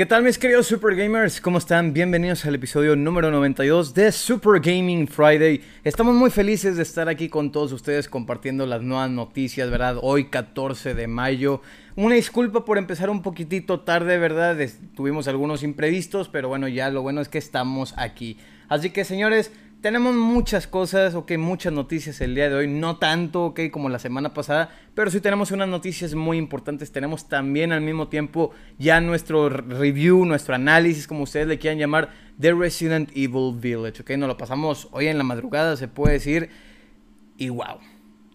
¿Qué tal mis queridos Super Gamers? ¿Cómo están? Bienvenidos al episodio número 92 de Super Gaming Friday. Estamos muy felices de estar aquí con todos ustedes compartiendo las nuevas noticias, ¿verdad? Hoy 14 de mayo. Una disculpa por empezar un poquitito tarde, ¿verdad? Tuvimos algunos imprevistos, pero bueno, ya lo bueno es que estamos aquí. Así que señores, tenemos muchas cosas, ok, muchas noticias el día de hoy, no tanto, ok, como la semana pasada, pero sí tenemos unas noticias muy importantes. Tenemos también al mismo tiempo ya nuestro review, nuestro análisis, como ustedes le quieran llamar, de Resident Evil Village, ok, nos lo pasamos hoy en la madrugada, se puede decir, y wow,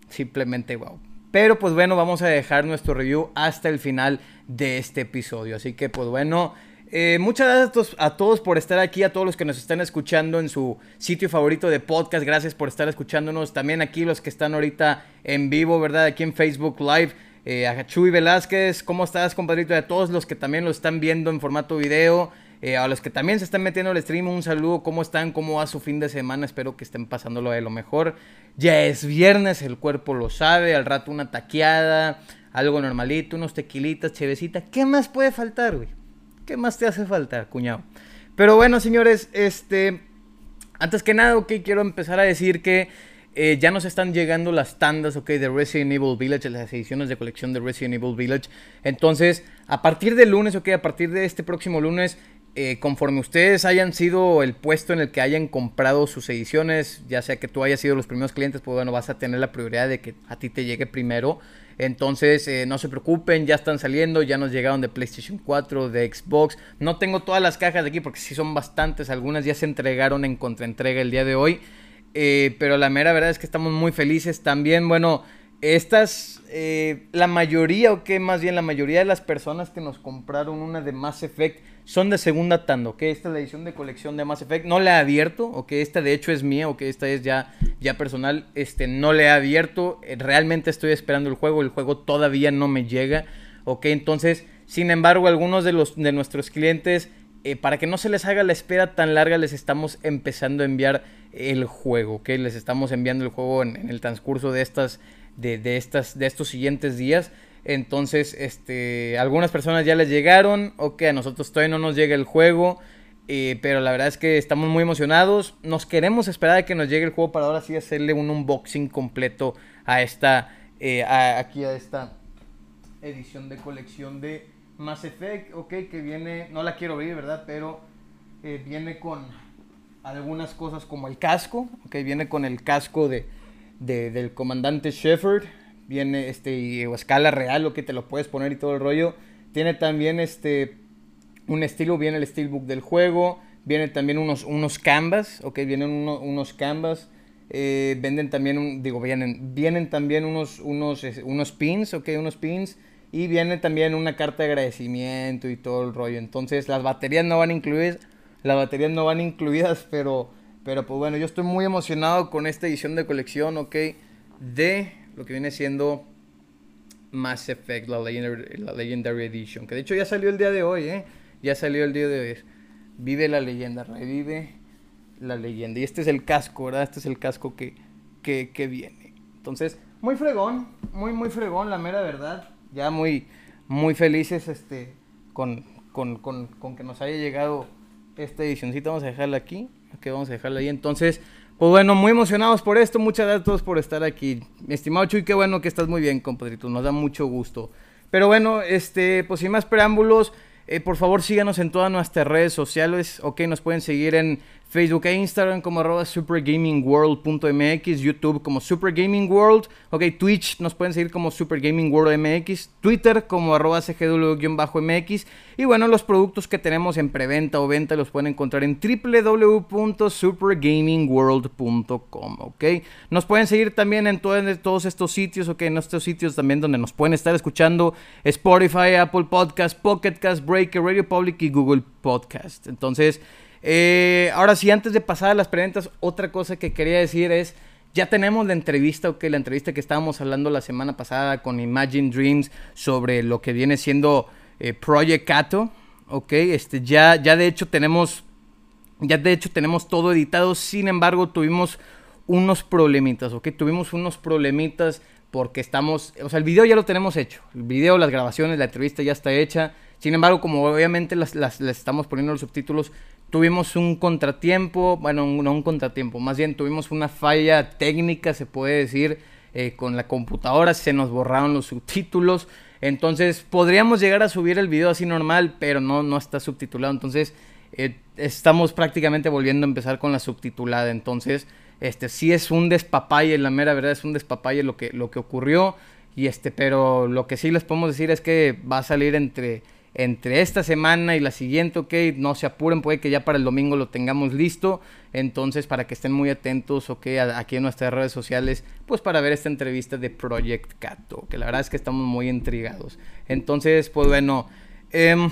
simplemente wow. Pero pues bueno, vamos a dejar nuestro review hasta el final de este episodio, así que pues bueno... Eh, muchas gracias a todos por estar aquí, a todos los que nos están escuchando en su sitio favorito de podcast. Gracias por estar escuchándonos. También aquí los que están ahorita en vivo, ¿verdad? Aquí en Facebook Live. Eh, a Chuy Velázquez, ¿cómo estás, compadrito? A todos los que también lo están viendo en formato video. Eh, a los que también se están metiendo al stream, un saludo. ¿Cómo están? ¿Cómo va su fin de semana? Espero que estén pasándolo de lo mejor. Ya es viernes, el cuerpo lo sabe. Al rato una taqueada, algo normalito, unos tequilitas, chevecita. ¿Qué más puede faltar, güey? ¿Qué más te hace falta, cuñado? Pero bueno, señores, este. Antes que nada, ok, quiero empezar a decir que eh, ya nos están llegando las tandas, ok, de Resident Evil Village, las ediciones de colección de Resident Evil Village. Entonces, a partir del lunes, ok, a partir de este próximo lunes, eh, conforme ustedes hayan sido el puesto en el que hayan comprado sus ediciones, ya sea que tú hayas sido los primeros clientes, pues bueno, vas a tener la prioridad de que a ti te llegue primero. Entonces, eh, no se preocupen, ya están saliendo, ya nos llegaron de PlayStation 4, de Xbox. No tengo todas las cajas de aquí porque sí son bastantes, algunas ya se entregaron en contraentrega el día de hoy. Eh, pero la mera verdad es que estamos muy felices. También, bueno, estas, la mayoría, o que más bien la mayoría de las personas que nos compraron una de Mass Effect son de segunda tanda, ¿ok? Esta es la edición de colección de Mass Effect. No la he abierto, ¿ok? Esta de hecho es mía, ¿ok? Esta es ya, ya personal. Este, no le he abierto. Eh, realmente estoy esperando el juego. El juego todavía no me llega, ¿ok? Entonces, sin embargo, algunos de, los, de nuestros clientes, eh, para que no se les haga la espera tan larga, les estamos empezando a enviar el juego, ¿ok? Les estamos enviando el juego en, en el transcurso de estas, de, de, estas, de estos siguientes días. Entonces, este, algunas personas ya les llegaron, ok, a nosotros todavía no nos llega el juego, eh, pero la verdad es que estamos muy emocionados. Nos queremos esperar a que nos llegue el juego para ahora sí hacerle un unboxing completo a esta, eh, aquí a esta edición de colección de Mass Effect, ok, que viene, no la quiero abrir, ¿verdad? Pero eh, viene con algunas cosas como el casco, ok, viene con el casco de, del comandante Shepard viene este o escala real, lo que te lo puedes poner y todo el rollo. Tiene también este un estilo, viene el steelbook del juego, viene también unos, unos canvas, ok, vienen unos canvas. Eh, venden también, digo, vienen, vienen también unos, unos, unos pins, ok, unos pins. Y viene también una carta de agradecimiento y todo el rollo. Entonces, las baterías no van incluidas, las baterías no van incluidas, pero, pero pues bueno, yo estoy muy emocionado con esta edición de colección, ok, de lo que viene siendo Mass Effect, la Legendary, Edition. Que de hecho ya salió el día de hoy, ¿eh? Ya salió el día de hoy. Vive la leyenda, revive la leyenda. Y este es el casco, ¿verdad? Este es el casco que, que, que viene. Entonces, muy fregón, muy, muy fregón, la mera verdad. Ya muy, muy felices este, con, con, con, con que nos haya llegado esta edicióncita. Vamos a dejarla aquí. Aquí vamos a dejarla ahí. Entonces, pues bueno, muy emocionados por esto. Muchas gracias a todos por estar aquí. Mi estimado Chuy, qué bueno que estás muy bien, compadrito. Nos da mucho gusto. Pero bueno, este, pues sin más preámbulos, eh, por favor síganos en todas nuestras redes sociales. Ok, nos pueden seguir en Facebook e Instagram como arroba supergamingworld.mx, YouTube como supergamingworld, ok, Twitch nos pueden seguir como supergamingworldmx, Twitter como arroba cgw-mx y bueno, los productos que tenemos en preventa o venta los pueden encontrar en www.supergamingworld.com, ok. Nos pueden seguir también en todos estos sitios, ok, en estos sitios también donde nos pueden estar escuchando Spotify, Apple Podcast, Pocket Cast, Breaker, Radio Public y Google Podcast. Entonces, eh, ahora sí, antes de pasar a las preguntas, otra cosa que quería decir es, ya tenemos la entrevista, ok, la entrevista que estábamos hablando la semana pasada con Imagine Dreams sobre lo que viene siendo eh, Project Cato, ok, este, ya, ya de hecho tenemos, ya de hecho tenemos todo editado, sin embargo tuvimos unos problemitas, ok, tuvimos unos problemitas porque estamos, o sea, el video ya lo tenemos hecho, el video, las grabaciones, la entrevista ya está hecha, Sin embargo, como obviamente las, las, les estamos poniendo los subtítulos, tuvimos un contratiempo, bueno, no un contratiempo, más bien tuvimos una falla técnica, se puede decir, eh, con la computadora, se nos borraron los subtítulos. Entonces podríamos llegar a subir el video así normal, pero no, no está subtitulado. Entonces eh, estamos prácticamente volviendo a empezar con la subtitulada. Entonces, este sí es un despapalle, la mera verdad es un despapalle lo que, lo que ocurrió. Y este, pero lo que sí les podemos decir es que va a salir entre entre esta semana y la siguiente, ok, no se apuren, puede que ya para el domingo lo tengamos listo, entonces para que estén muy atentos, ok, aquí en nuestras redes sociales, pues para ver esta entrevista de Project Cato, que la verdad es que estamos muy intrigados. Entonces, pues bueno, em,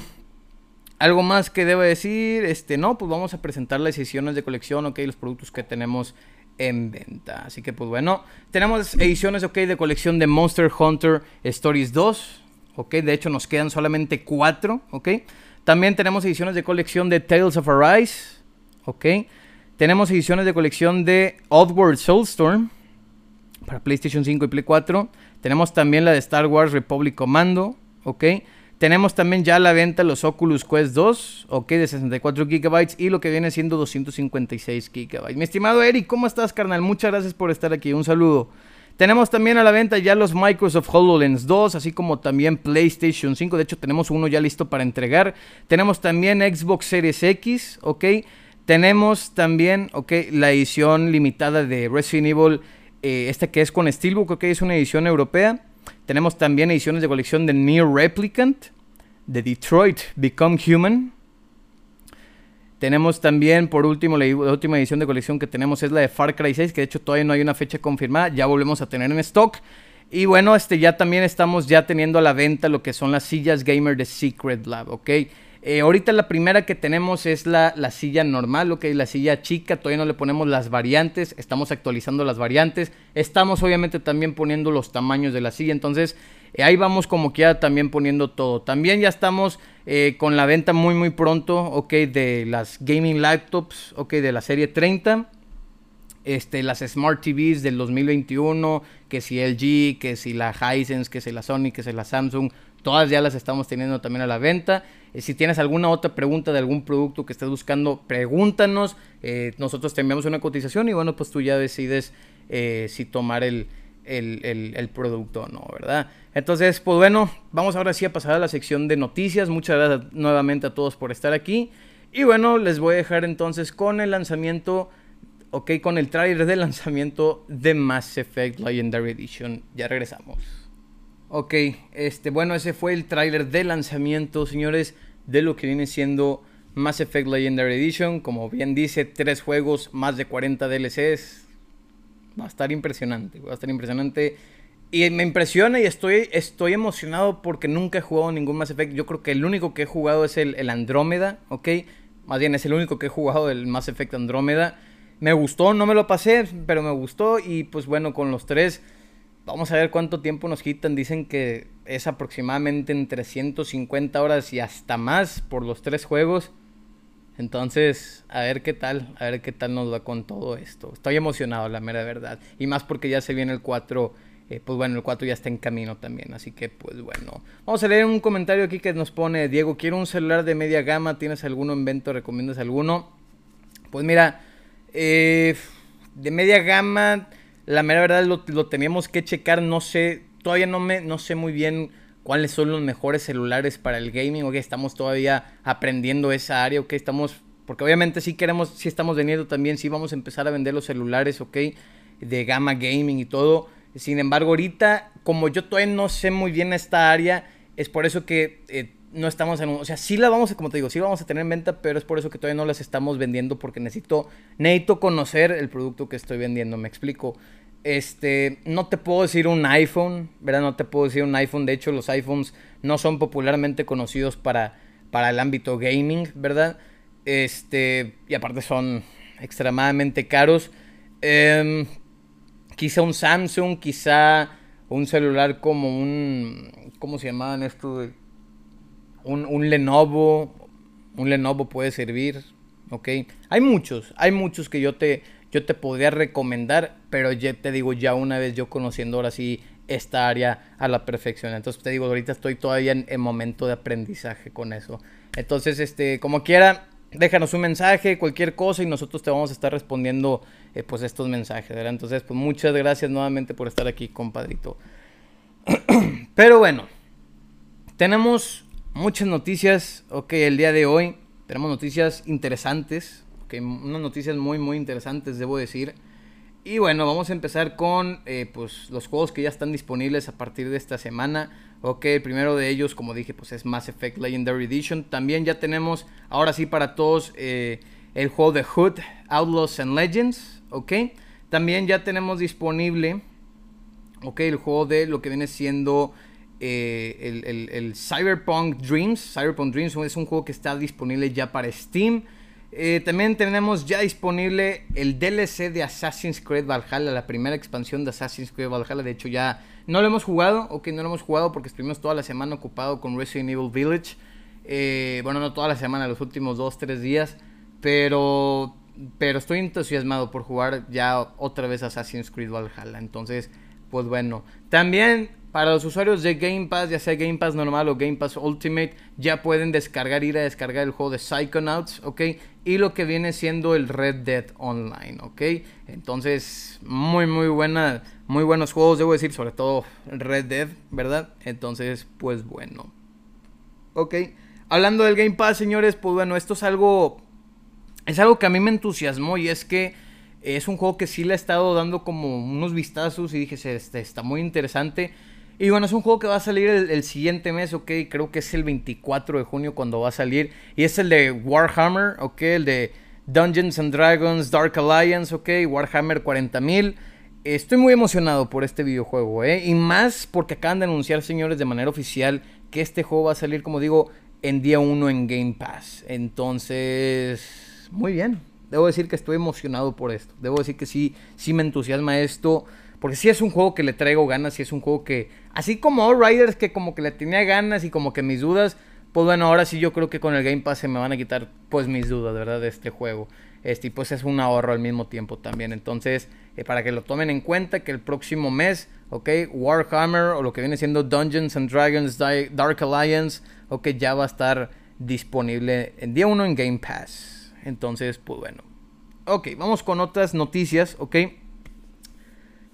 algo más que debo decir, este, no, pues vamos a presentar las ediciones de colección, ok, los productos que tenemos en venta. Así que pues bueno, tenemos ediciones, ok, de colección de Monster Hunter Stories 2, ¿ok? De hecho nos quedan solamente cuatro, ¿ok? También tenemos ediciones de colección de Tales of Arise, ¿ok? Tenemos ediciones de colección de Oddworld Soulstorm para PlayStation 5 y Play 4. Tenemos también la de Star Wars Republic Commando, ¿ok? Tenemos también ya la venta los Oculus Quest 2, ok, de 64 GB y lo que viene siendo 256 GB. Mi estimado Eric, ¿cómo estás, carnal? Muchas gracias por estar aquí. Un saludo. Tenemos también a la venta ya los Microsoft HoloLens 2, así como también PlayStation 5. De hecho, tenemos uno ya listo para entregar. Tenemos también Xbox Series X, ¿ok? Tenemos también, ¿ok? La edición limitada de Resident Evil, eh, esta que es con Steelbook, ¿ok? Es una edición europea. Tenemos también ediciones de colección de Near Replicant, de Detroit Become Human, tenemos también, por último, la, última edición de colección que tenemos es la de Far Cry 6, que de hecho todavía no hay una fecha confirmada, ya volvemos a tener en stock. Y bueno, este ya también estamos ya teniendo a la venta lo que son las sillas gamer de Secret Lab, ¿ok? Eh, ahorita la primera que tenemos es la, la, silla normal, ok, la silla chica, todavía no le ponemos las variantes, estamos actualizando las variantes, estamos obviamente también poniendo los tamaños de la silla, entonces eh, ahí vamos como quiera también poniendo todo. También ya estamos eh, con la venta muy muy pronto, ok, de las gaming laptops, ok, de la serie 30. Este, las Smart TVs del 2021, que si LG, que si la Hisense, que si la Sony, que si la Samsung, todas ya las estamos teniendo también a la venta. Eh, si tienes alguna otra pregunta de algún producto que estés buscando, pregúntanos. nosotros te enviamos una cotización y bueno, pues tú ya decides si tomar el, el, el, producto no, ¿verdad? Entonces, pues bueno, vamos ahora sí a pasar a la sección de noticias. Muchas gracias nuevamente a todos por estar aquí. Y bueno, les voy a dejar entonces con el lanzamiento, ok, con el trailer de lanzamiento de Mass Effect Legendary Edition. Ya regresamos. Ok, este, bueno, ese fue el trailer de lanzamiento, señores, de lo que viene siendo Mass Effect Legendary Edition. Como bien dice, tres juegos, más de 40 DLCs Va a estar impresionante, va a estar impresionante. Y me impresiona y estoy, estoy emocionado porque nunca he jugado ningún Mass Effect. Yo creo que el único que he jugado es el, el Andrómeda, ¿ok? Más bien es el único que he jugado el Mass Effect Andrómeda. Me gustó, no me lo pasé, pero me gustó. Y pues bueno, con los tres, vamos a ver cuánto tiempo nos quitan. Dicen que es aproximadamente entre 150 horas y hasta más por los tres juegos. Entonces, a ver qué tal, a ver qué tal nos va con todo esto. Estoy emocionado, la mera verdad. Y más porque ya se viene el 4, eh, pues bueno, el 4 ya está en camino también. Así que, pues bueno. Vamos a leer un comentario aquí que nos pone Diego, quiero un celular de media gama, ¿tienes alguno en venta? ¿Recomiendas alguno? Pues mira, eh, de media gama, la mera verdad lo, lo teníamos que checar, no sé, todavía no, me, no sé muy bien cuáles son los mejores celulares para el gaming, ok, estamos todavía aprendiendo esa área, ok, estamos, porque obviamente sí queremos, sí estamos vendiendo también, sí vamos a empezar a vender los celulares, ok, de gama gaming y todo, sin embargo ahorita, como yo todavía no sé muy bien esta área, es por eso que eh, no estamos en un, o sea, sí la vamos a, como te digo, sí vamos a tener en venta, pero es por eso que todavía no las estamos vendiendo porque necesito, necesito conocer el producto que estoy vendiendo, me explico. Este, no te puedo decir un iPhone, ¿verdad? No te puedo decir un iPhone. De hecho, los iPhones no son popularmente conocidos para, para el ámbito gaming, ¿verdad? Este, y aparte son extremadamente caros. Em, quizá un Samsung, quizá un celular como un. ¿Cómo se llamaban esto? Un, un Lenovo. Un Lenovo puede servir, ¿ok? Hay muchos, hay muchos que yo te, yo te podría recomendar, pero ya te digo, ya una vez yo conociendo ahora sí esta área a la perfección. Entonces te digo, ahorita estoy todavía en, en momento de aprendizaje con eso. Entonces, este, como quiera, déjanos un mensaje, cualquier cosa y nosotros te vamos a estar respondiendo eh, pues estos mensajes, ¿verdad? Entonces, pues muchas gracias nuevamente por estar aquí, compadrito. Pero bueno, tenemos muchas noticias, ok, el día de hoy tenemos noticias interesantes, ok, unas noticias muy, muy interesantes, debo decir. Y bueno, vamos a empezar con eh, pues, los juegos que ya están disponibles a partir de esta semana. Ok, el primero de ellos, como dije, pues es Mass Effect Legendary Edition. También ya tenemos, ahora sí para todos, eh, el juego de Hood, Outlaws and Legends. Ok, también ya tenemos disponible, ok, el juego de lo que viene siendo eh, el, el Cyberpunk Dreams. Cyberpunk Dreams es un juego que está disponible ya para Steam. Eh, también tenemos ya disponible el DLC de Assassin's Creed Valhalla, la primera expansión de Assassin's Creed Valhalla. De hecho, ya no lo hemos jugado, ok, no lo hemos jugado porque estuvimos toda la semana ocupado con Resident Evil Village. Eh, bueno, no toda la semana, los últimos 2-3 días. Pero, pero estoy entusiasmado por jugar ya otra vez Assassin's Creed Valhalla. Entonces, pues bueno. También para los usuarios de Game Pass, ya sea Game Pass normal o Game Pass Ultimate, ya pueden descargar, ir a descargar el juego de Psychonauts, ¿ok? Y lo que viene siendo el Red Dead Online, ¿ok? Entonces, muy, muy buena, muy buenos juegos, debo decir, sobre todo Red Dead, ¿verdad? Entonces, pues bueno. Ok, hablando del Game Pass, señores, pues bueno, esto es algo, es algo que a mí me entusiasmó y es que es un juego que sí le he estado dando como unos vistazos y dije, este, está muy interesante. Y bueno, es un juego que va a salir el, siguiente mes, ok, creo que es el 24 de junio cuando va a salir. Y es el de Warhammer, ok, el de Dungeons and Dragons Dark Alliance, ok, Warhammer 40.000. Estoy muy emocionado por este videojuego, ¿eh? Y más porque acaban de anunciar, señores, de manera oficial que este juego va a salir, como digo, en día 1 en Game Pass. Entonces, muy bien. Debo decir que estoy emocionado por esto. Debo decir que sí, sí me entusiasma esto. Porque sí es un juego que le traigo ganas, sí es un juego que, así como All Riders, que como que le tenía ganas y como que mis dudas, pues bueno, ahora sí yo creo que con el Game Pass se me van a quitar pues mis dudas, ¿verdad? De este juego. Este, y pues es un ahorro al mismo tiempo también. Entonces, eh, para que lo tomen en cuenta que el próximo mes, ok, Warhammer o lo que viene siendo Dungeons and Dragons Dark Alliance, ok, ya va a estar disponible en día 1 en Game Pass. Entonces, pues bueno. Ok, vamos con otras noticias, ok.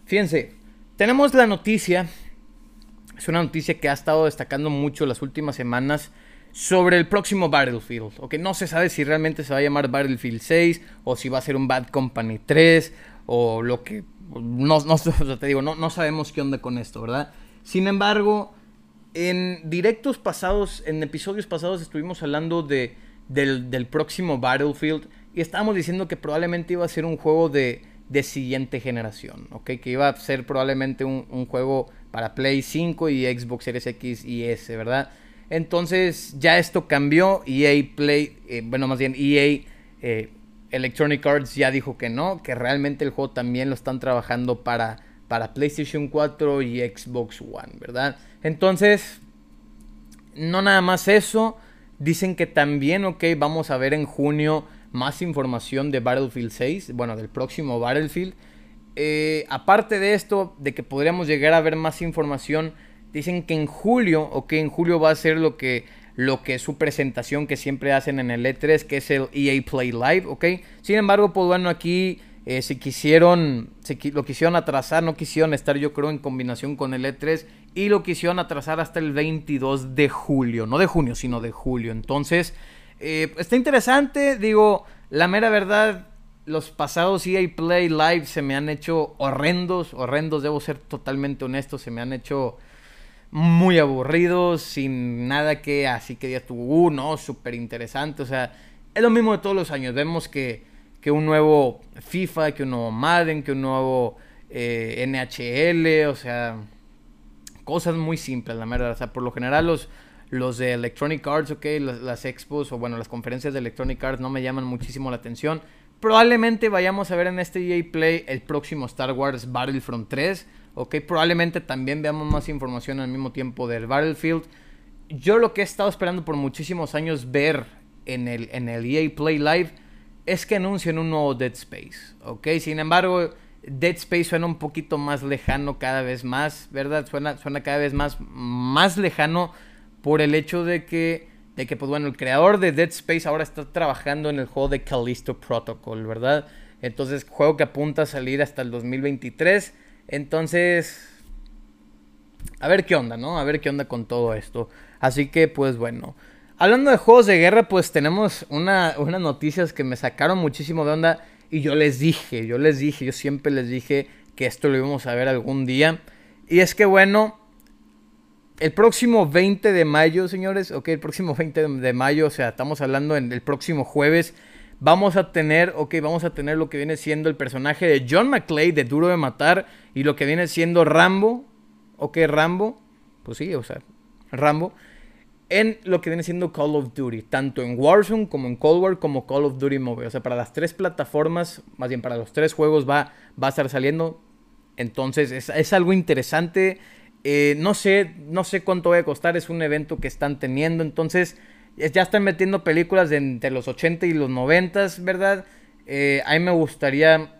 Fíjense, tenemos la noticia, es una noticia que ha estado destacando mucho las últimas semanas sobre el próximo Battlefield. Ok, no se sabe si realmente se va a llamar Battlefield 6 o si va a ser un Bad Company 3 o lo que... No, no te digo, no, no sabemos qué onda con esto, ¿verdad? Sin embargo, en directos pasados, en episodios pasados estuvimos hablando de, del, del próximo Battlefield y estábamos diciendo que probablemente iba a ser un juego de de siguiente generación, ¿ok? Que iba a ser probablemente un, juego para Play 5 y Xbox Series X y S, ¿verdad? Entonces ya esto cambió, EA Play, eh, bueno, más bien EA eh, Electronic Arts ya dijo que no, que realmente el juego también lo están trabajando para, para PlayStation 4 y Xbox One, ¿verdad? Entonces, no nada más eso, dicen que también, ok, vamos a ver en junio más información de Battlefield 6, bueno, del próximo Battlefield. Eh, aparte de esto, de que podríamos llegar a ver más información, dicen que en julio, o que en julio va a ser lo que, lo que es su presentación que siempre hacen en el E3, que es el EA Play Live, ¿ok? Sin embargo, pues bueno, aquí eh, si quisieron, lo quisieron atrasar, no quisieron estar yo creo en combinación con el E3 y lo quisieron atrasar hasta el 22 de julio, no de junio, sino de julio. Entonces, eh, está interesante, digo, la mera verdad, los pasados EA Play Live se me han hecho horrendos, horrendos, debo ser totalmente honesto, se me han hecho muy aburridos, sin nada que así que digas tú, uh, no, súper interesante, o sea, es lo mismo de todos los años, vemos que, que un nuevo FIFA, que un nuevo Madden, que un nuevo eh, NHL, o sea, cosas muy simples, la verdad, o sea, por lo general los los de Electronic Arts, ok, las, expos o bueno, las conferencias de Electronic Arts no me llaman muchísimo la atención. Probablemente vayamos a ver en este EA Play el próximo Star Wars Battlefront 3, ok, probablemente también veamos más información al mismo tiempo del Battlefield. Yo lo que he estado esperando por muchísimos años ver en el, en el EA Play Live es que anuncien un nuevo Dead Space, ok, sin embargo Dead Space suena un poquito más lejano cada vez más, ¿verdad? Suena, suena cada vez más, más lejano por el hecho de que, de que, pues bueno, el creador de Dead Space ahora está trabajando en el juego de Callisto Protocol, ¿verdad? Entonces, juego que apunta a salir hasta el 2023. Entonces, a ver qué onda, ¿no? A ver qué onda con todo esto. Así que, pues bueno. Hablando de juegos de guerra, pues tenemos una, unas noticias que me sacaron muchísimo de onda. Y yo les dije, yo les dije, yo siempre les dije que esto lo íbamos a ver algún día. Y es que bueno, el próximo 20 de mayo, señores, ok, el próximo 20 de mayo, o sea, estamos hablando en el próximo jueves, vamos a tener, ok, vamos a tener lo que viene siendo el personaje de John McClane de Duro de Matar y lo que viene siendo Rambo, ok, Rambo, pues sí, o sea, Rambo en lo que viene siendo Call of Duty, tanto en Warzone como en Cold War como Call of Duty Mobile. O sea, para las tres plataformas, más bien para los tres juegos va, va a estar saliendo. Entonces es, algo interesante. Eh, no sé, no sé cuánto va a costar, es un evento que están teniendo. Entonces ya están metiendo películas de entre los 80 y los 90, ¿verdad? Eh, a mí me gustaría,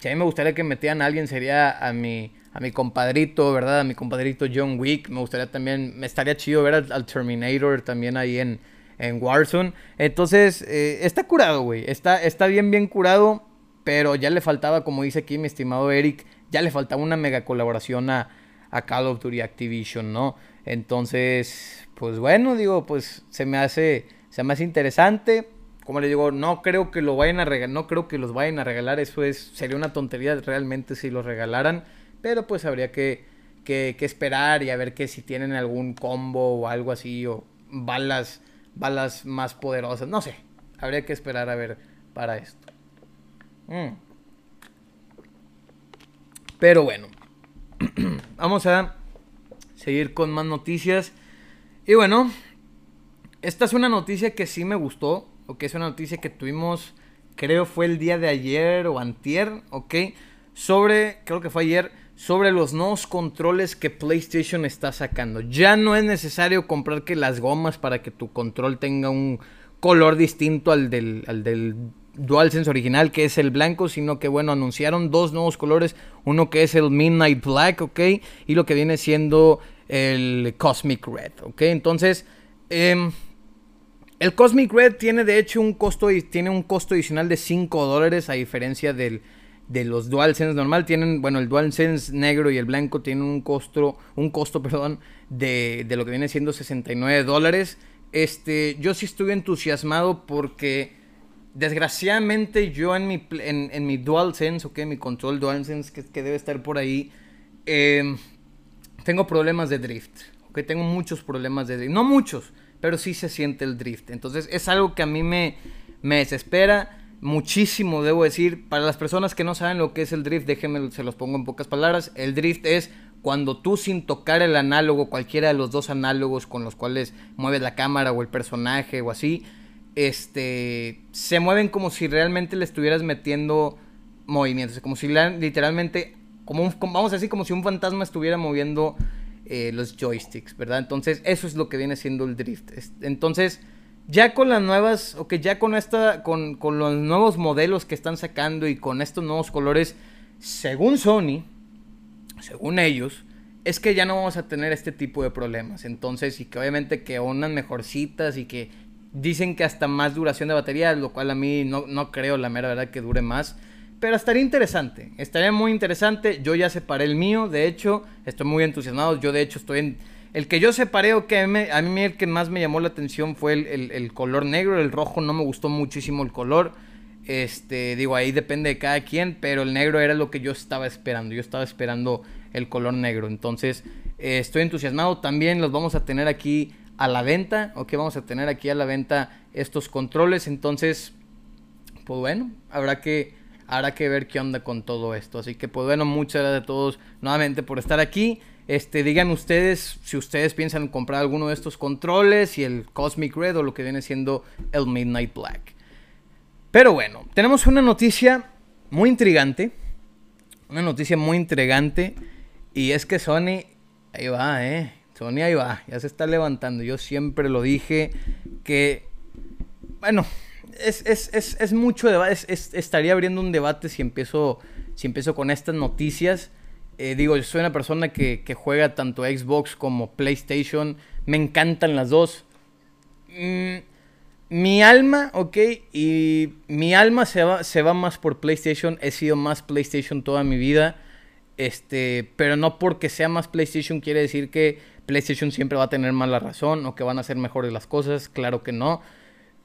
si a mí me gustaría que metieran a alguien sería a mi a mi compadrito, ¿verdad? A mi compadrito John Wick. Me gustaría también, me estaría chido ver al, Terminator también ahí en, en Warzone. Entonces, eh, está curado, güey. Está, está bien, bien curado. Pero ya le faltaba, como dice aquí mi estimado Eric, ya le faltaba una mega colaboración a, a Call of Duty Activision, ¿no? Entonces, pues bueno, digo, pues se me hace, se me hace interesante. Como le digo, no creo que lo vayan a regalar, no creo que los vayan a regalar. Eso es, sería una tontería realmente si los regalaran. Pero pues habría que, que, esperar y a ver que si tienen algún combo o algo así o balas, balas más poderosas. No sé. Habría que esperar a ver para esto. Mm. Pero bueno. Vamos a seguir con más noticias. Y bueno, esta es una noticia que sí me gustó. O que es una noticia que tuvimos, creo fue el día de ayer o antier, ok. Sobre, creo que fue ayer, sobre los nuevos controles que PlayStation está sacando. Ya no es necesario comprar que las gomas para que tu control tenga un color distinto al del, al del DualSense original, que es el blanco, sino que, bueno, anunciaron dos nuevos colores. Uno que es el Midnight Black, ¿ok? Y lo que viene siendo el Cosmic Red, ¿ok? Entonces, em, el Cosmic Red tiene de hecho un costo, tiene un costo adicional de 5 dólares a diferencia del de los DualSense normal tienen, bueno, el DualSense negro y el blanco tienen un costo, un costo, perdón, de, de lo que viene siendo 69 dólares. Este, yo sí estuve entusiasmado porque desgraciadamente yo en mi, en, en mi DualSense, ok, mi control DualSense que, que debe estar por ahí, em, tengo problemas de drift, ok, tengo muchos problemas de drift, no muchos, pero sí se siente el drift. Entonces es algo que a mí me, me desespera muchísimo, debo decir. Para las personas que no saben lo que es el drift, déjenme, se los pongo en pocas palabras. El drift es cuando tú sin tocar el análogo, cualquiera de los dos análogos con los cuales mueves la cámara o el personaje o así, este, se mueven como si realmente le estuvieras metiendo movimientos, como si literalmente, como, vamos a decir, como si un fantasma estuviera moviendo eh, los joysticks, ¿verdad? Entonces, eso es lo que viene siendo el drift. Entonces, ya con las nuevas, o que ya con esta, con, con, los nuevos modelos que están sacando y con estos nuevos colores, según Sony, según ellos, es que ya no vamos a tener este tipo de problemas. Entonces, y que obviamente que unas mejorcitas y que dicen que hasta más duración de batería, lo cual a mí no, no creo, la mera verdad, que dure más. Pero estaría interesante, estaría muy interesante. Yo ya separé el mío, de hecho, estoy muy entusiasmado. Yo, de hecho, estoy en el que yo separé o que a mí, el que más me llamó la atención fue el, color negro. El rojo no me gustó muchísimo el color. Este, digo, ahí depende de cada quien, pero el negro era lo que yo estaba esperando. Yo estaba esperando el color negro. Entonces, eh, estoy entusiasmado. También los vamos a tener aquí a la venta. Ok, vamos a tener aquí a la venta estos controles. Entonces, pues bueno, habrá que, habrá que ver qué onda con todo esto. Así que, pues bueno, muchas gracias a todos nuevamente por estar aquí. Este, digan ustedes si ustedes piensan comprar alguno de estos controles y el Cosmic Red o lo que viene siendo el Midnight Black. Pero bueno, tenemos una noticia muy intrigante. Una noticia muy intrigante. Y es que Sony, ahí va, eh. Sony ahí va, ya se está levantando. Yo siempre lo dije que, bueno, es, es, es, es mucho debate. estaría abriendo un debate si empiezo si empiezo con estas noticias. Eh, digo, yo soy una persona que, juega tanto Xbox como PlayStation. Me encantan las dos. Mm, mi alma, ok, y mi alma se va, se va más por PlayStation. He sido más PlayStation toda mi vida. Este, pero no porque sea más PlayStation quiere decir que PlayStation siempre va a tener más la razón o que van a ser mejores las cosas. Claro que no.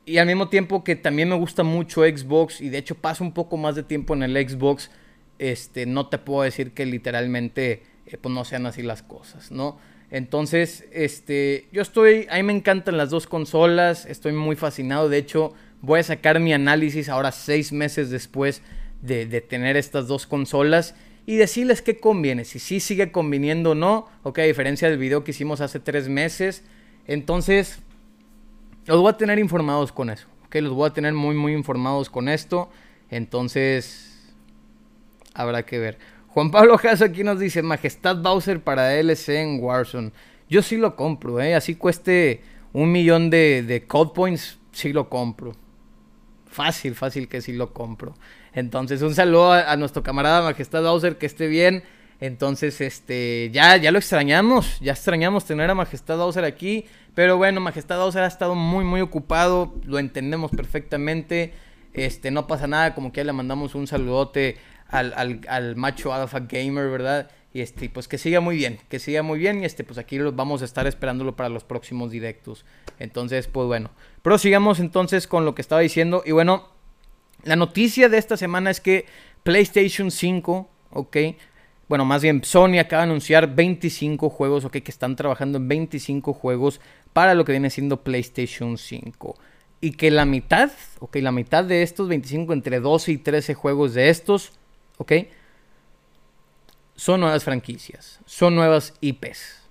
Y al mismo tiempo que también me gusta mucho Xbox y de hecho paso un poco más de tiempo en el Xbox, este, no te puedo decir que literalmente eh, pues no sean así las cosas, ¿no? Entonces, este, yo estoy, a mí me encantan las dos consolas, estoy muy fascinado, de hecho voy a sacar mi análisis ahora seis meses después de, de tener estas dos consolas y decirles qué conviene, si sí sigue conviniendo o no, ok, a diferencia del video que hicimos hace tres meses. Entonces, los voy a tener informados con eso, ok, los voy a tener muy, muy informados con esto. Entonces, habrá que ver. Juan Pablo Jasso aquí nos dice, Majestad Bowser para DLC en Warzone. Yo sí lo compro, ¿eh? Así cueste un millón de, de code points, sí lo compro. Fácil, fácil que sí lo compro. Entonces, un saludo a, nuestro camarada Majestad Bowser, que esté bien. Entonces, este, ya, ya lo extrañamos, ya extrañamos tener a Majestad Bowser aquí. Pero bueno, Majestad Bowser ha estado muy, muy ocupado, lo entendemos perfectamente. Este, no pasa nada, como que ya le mandamos un saludote al, al, al macho alpha gamer, ¿verdad? Y este, pues que siga muy bien, que siga muy bien. Y este, pues aquí los vamos a estar esperándolo para los próximos directos. Entonces, pues bueno. Pero sigamos entonces con lo que estaba diciendo. Y bueno, la noticia de esta semana es que PlayStation 5, ok, bueno, más bien Sony acaba de anunciar 25 juegos, ok, que están trabajando en 25 juegos para lo que viene siendo PlayStation 5. Y que la mitad, ok, la mitad de estos 25, entre 12 y 13 juegos de estos, ok, son nuevas franquicias, son nuevas IPs.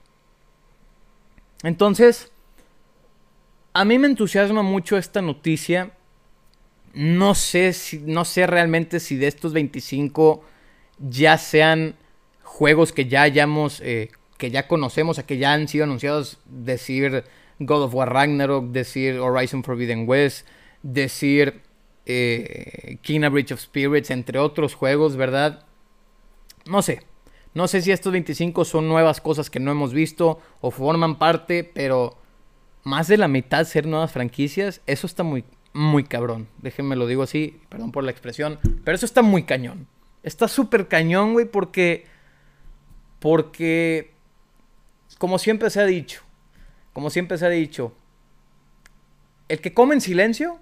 Entonces, a mí me entusiasma mucho esta noticia no sé, si, no sé realmente si de estos 25 ya sean juegos que ya hayamos, eh, que ya conocemos, a que ya han sido anunciados, decir God of War Ragnarok, decir Horizon Forbidden West, decir eh, Kina Bridge of Spirits, entre otros juegos, ¿verdad? No sé. No sé si estos 25 son nuevas cosas que no hemos visto o forman parte, pero más de la mitad ser nuevas franquicias, eso está muy, muy cabrón. Déjenme lo digo así, perdón por la expresión, pero eso está muy cañón. Está súper cañón, güey, porque porque como siempre se ha dicho, como siempre se ha dicho, el que come en silencio,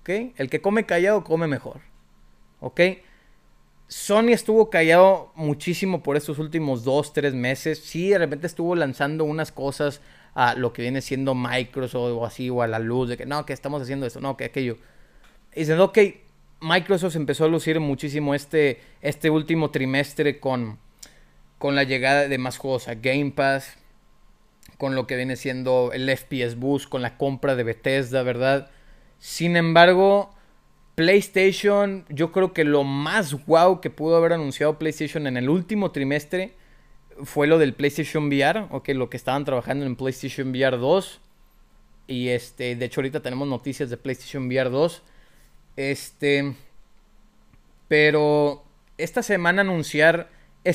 ¿ok? El que come callado come mejor, ¿ok? Sony estuvo callado muchísimo por estos últimos dos, tres meses. Sí, de repente estuvo lanzando unas cosas a lo que viene siendo Microsoft o así, o a la luz de que no, que estamos haciendo esto, no, que aquello. Y dicen, ok, Microsoft empezó a lucir muchísimo este, este último trimestre con, con la llegada de más juegos a Game Pass, con lo que viene siendo el FPS Boost, con la compra de Bethesda, ¿verdad? Sin embargo, PlayStation, yo creo que lo más wow que pudo haber anunciado PlayStation en el último trimestre fue lo del PlayStation VR, o que lo que estaban trabajando en PlayStation VR 2. Y este, de hecho ahorita tenemos noticias de PlayStation VR 2. Este, pero esta semana anunciar,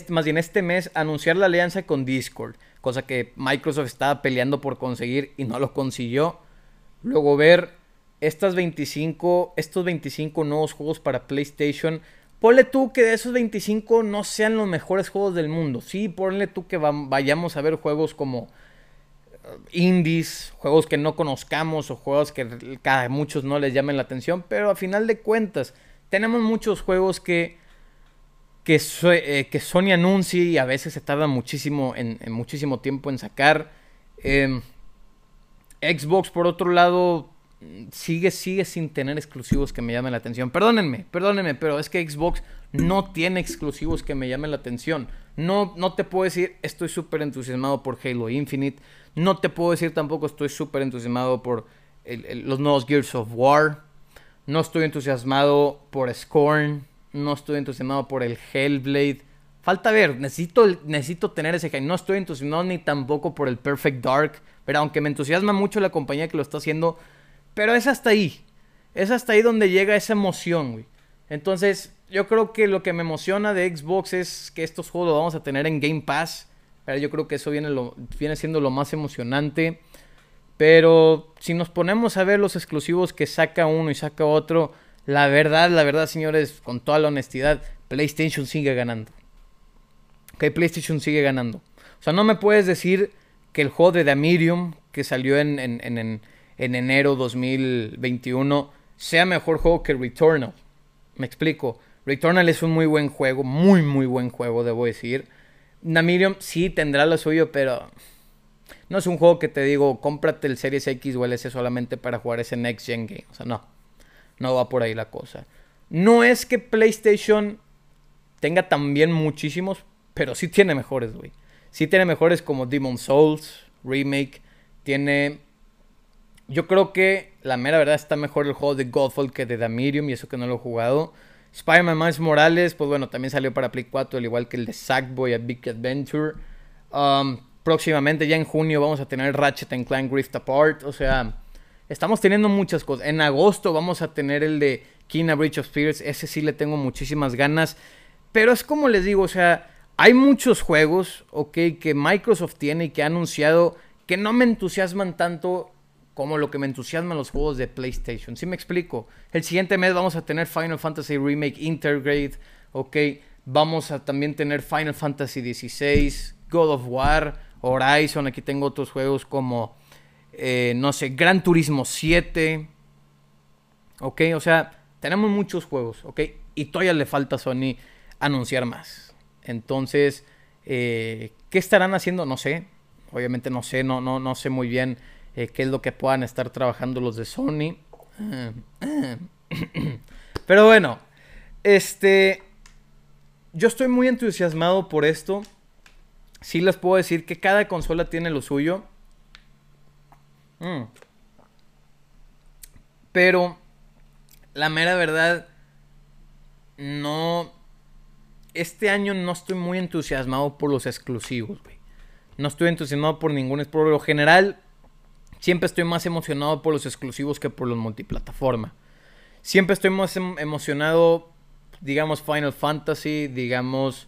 más bien este mes, anunciar la alianza con Discord, cosa que Microsoft estaba peleando por conseguir y no lo consiguió. Luego ver estas 25, estos 25 nuevos juegos para PlayStation Ponle tú que de esos 25 no sean los mejores juegos del mundo. Sí, ponle tú que vayamos a ver juegos como uh, indies, juegos que no conozcamos o juegos que a muchos no les llamen la atención. Pero a final de cuentas, tenemos muchos juegos que, que, eh, Sony anuncia y a veces se tarda muchísimo, en, muchísimo tiempo en sacar. Em, Xbox, por otro lado, sigue, sigue sin tener exclusivos que me llamen la atención. Perdónenme, perdónenme, pero es que Xbox no tiene exclusivos que me llamen la atención. No, no te puedo decir estoy súper entusiasmado por Halo Infinite. No te puedo decir tampoco estoy súper entusiasmado por los nuevos Gears of War. No estoy entusiasmado por Scorn. No estoy entusiasmado por el Hellblade. Falta ver, necesito, necesito tener ese hype. No estoy entusiasmado ni tampoco por el Perfect Dark. Pero aunque me entusiasma mucho la compañía que lo está haciendo, pero es hasta ahí. Es hasta ahí donde llega esa emoción, güey. Entonces, yo creo que lo que me emociona de Xbox es que estos juegos los vamos a tener en Game Pass. Pero yo creo que eso viene, viene siendo lo más emocionante. Pero si nos ponemos a ver los exclusivos que saca uno y saca otro, la verdad, la verdad, señores, con toda la honestidad, PlayStation sigue ganando. Ok, PlayStation sigue ganando. O sea, no me puedes decir que el juego de Medium, que salió en enero 2021, sea mejor juego que Returnal. Me explico. Returnal es un muy buen juego, muy, muy buen juego, debo decir. Medium sí tendrá lo suyo, pero no es un juego que te digo, cómprate el Series X o el S solamente para jugar ese Next Gen Game. O sea, no. No va por ahí la cosa. No es que PlayStation tenga también muchísimos, pero sí tiene mejores, güey. Sí tiene mejores como Demon Souls, Remake. Tiene. Yo creo que la mera verdad está mejor el juego de Godfall que de Medium, y eso que no lo he jugado. Spider-Man Miles Morales, pues bueno, también salió para Play 4, al igual que el de Sackboy a Big Adventure. Um, próximamente, ya en junio, vamos a tener Ratchet Clank Rift Apart. O sea, estamos teniendo muchas cosas. En agosto vamos a tener el de Kina Bridge of Spirits. Ese sí le tengo muchísimas ganas. Pero es como les digo, o sea, hay muchos juegos, ok, que Microsoft tiene y que ha anunciado que no me entusiasman tanto como lo que me entusiasman los juegos de PlayStation. ¿Sí me explico? El siguiente mes vamos a tener Final Fantasy Remake Intergrade, ¿ok? Vamos a también tener Final Fantasy XVI, God of War, Horizon. Aquí tengo otros juegos como, eh, no sé, Gran Turismo 7, ¿ok? O sea, tenemos muchos juegos, ¿ok? Y todavía le falta a Sony anunciar más. Entonces, eh, ¿qué estarán haciendo? No sé. Obviamente no sé, no, no, no sé muy bien eh, qué es lo que puedan estar trabajando los de Sony. Pero bueno, este, yo estoy muy entusiasmado por esto. Sí les puedo decir que cada consola tiene lo suyo. Mm. Pero la mera verdad, no... Este año no estoy muy entusiasmado por los exclusivos. No estoy entusiasmado por ningún... Por lo general, Siempre estoy más emocionado por los exclusivos que por los multiplataforma. Siempre estoy más em, emocionado, digamos, Final Fantasy, digamos,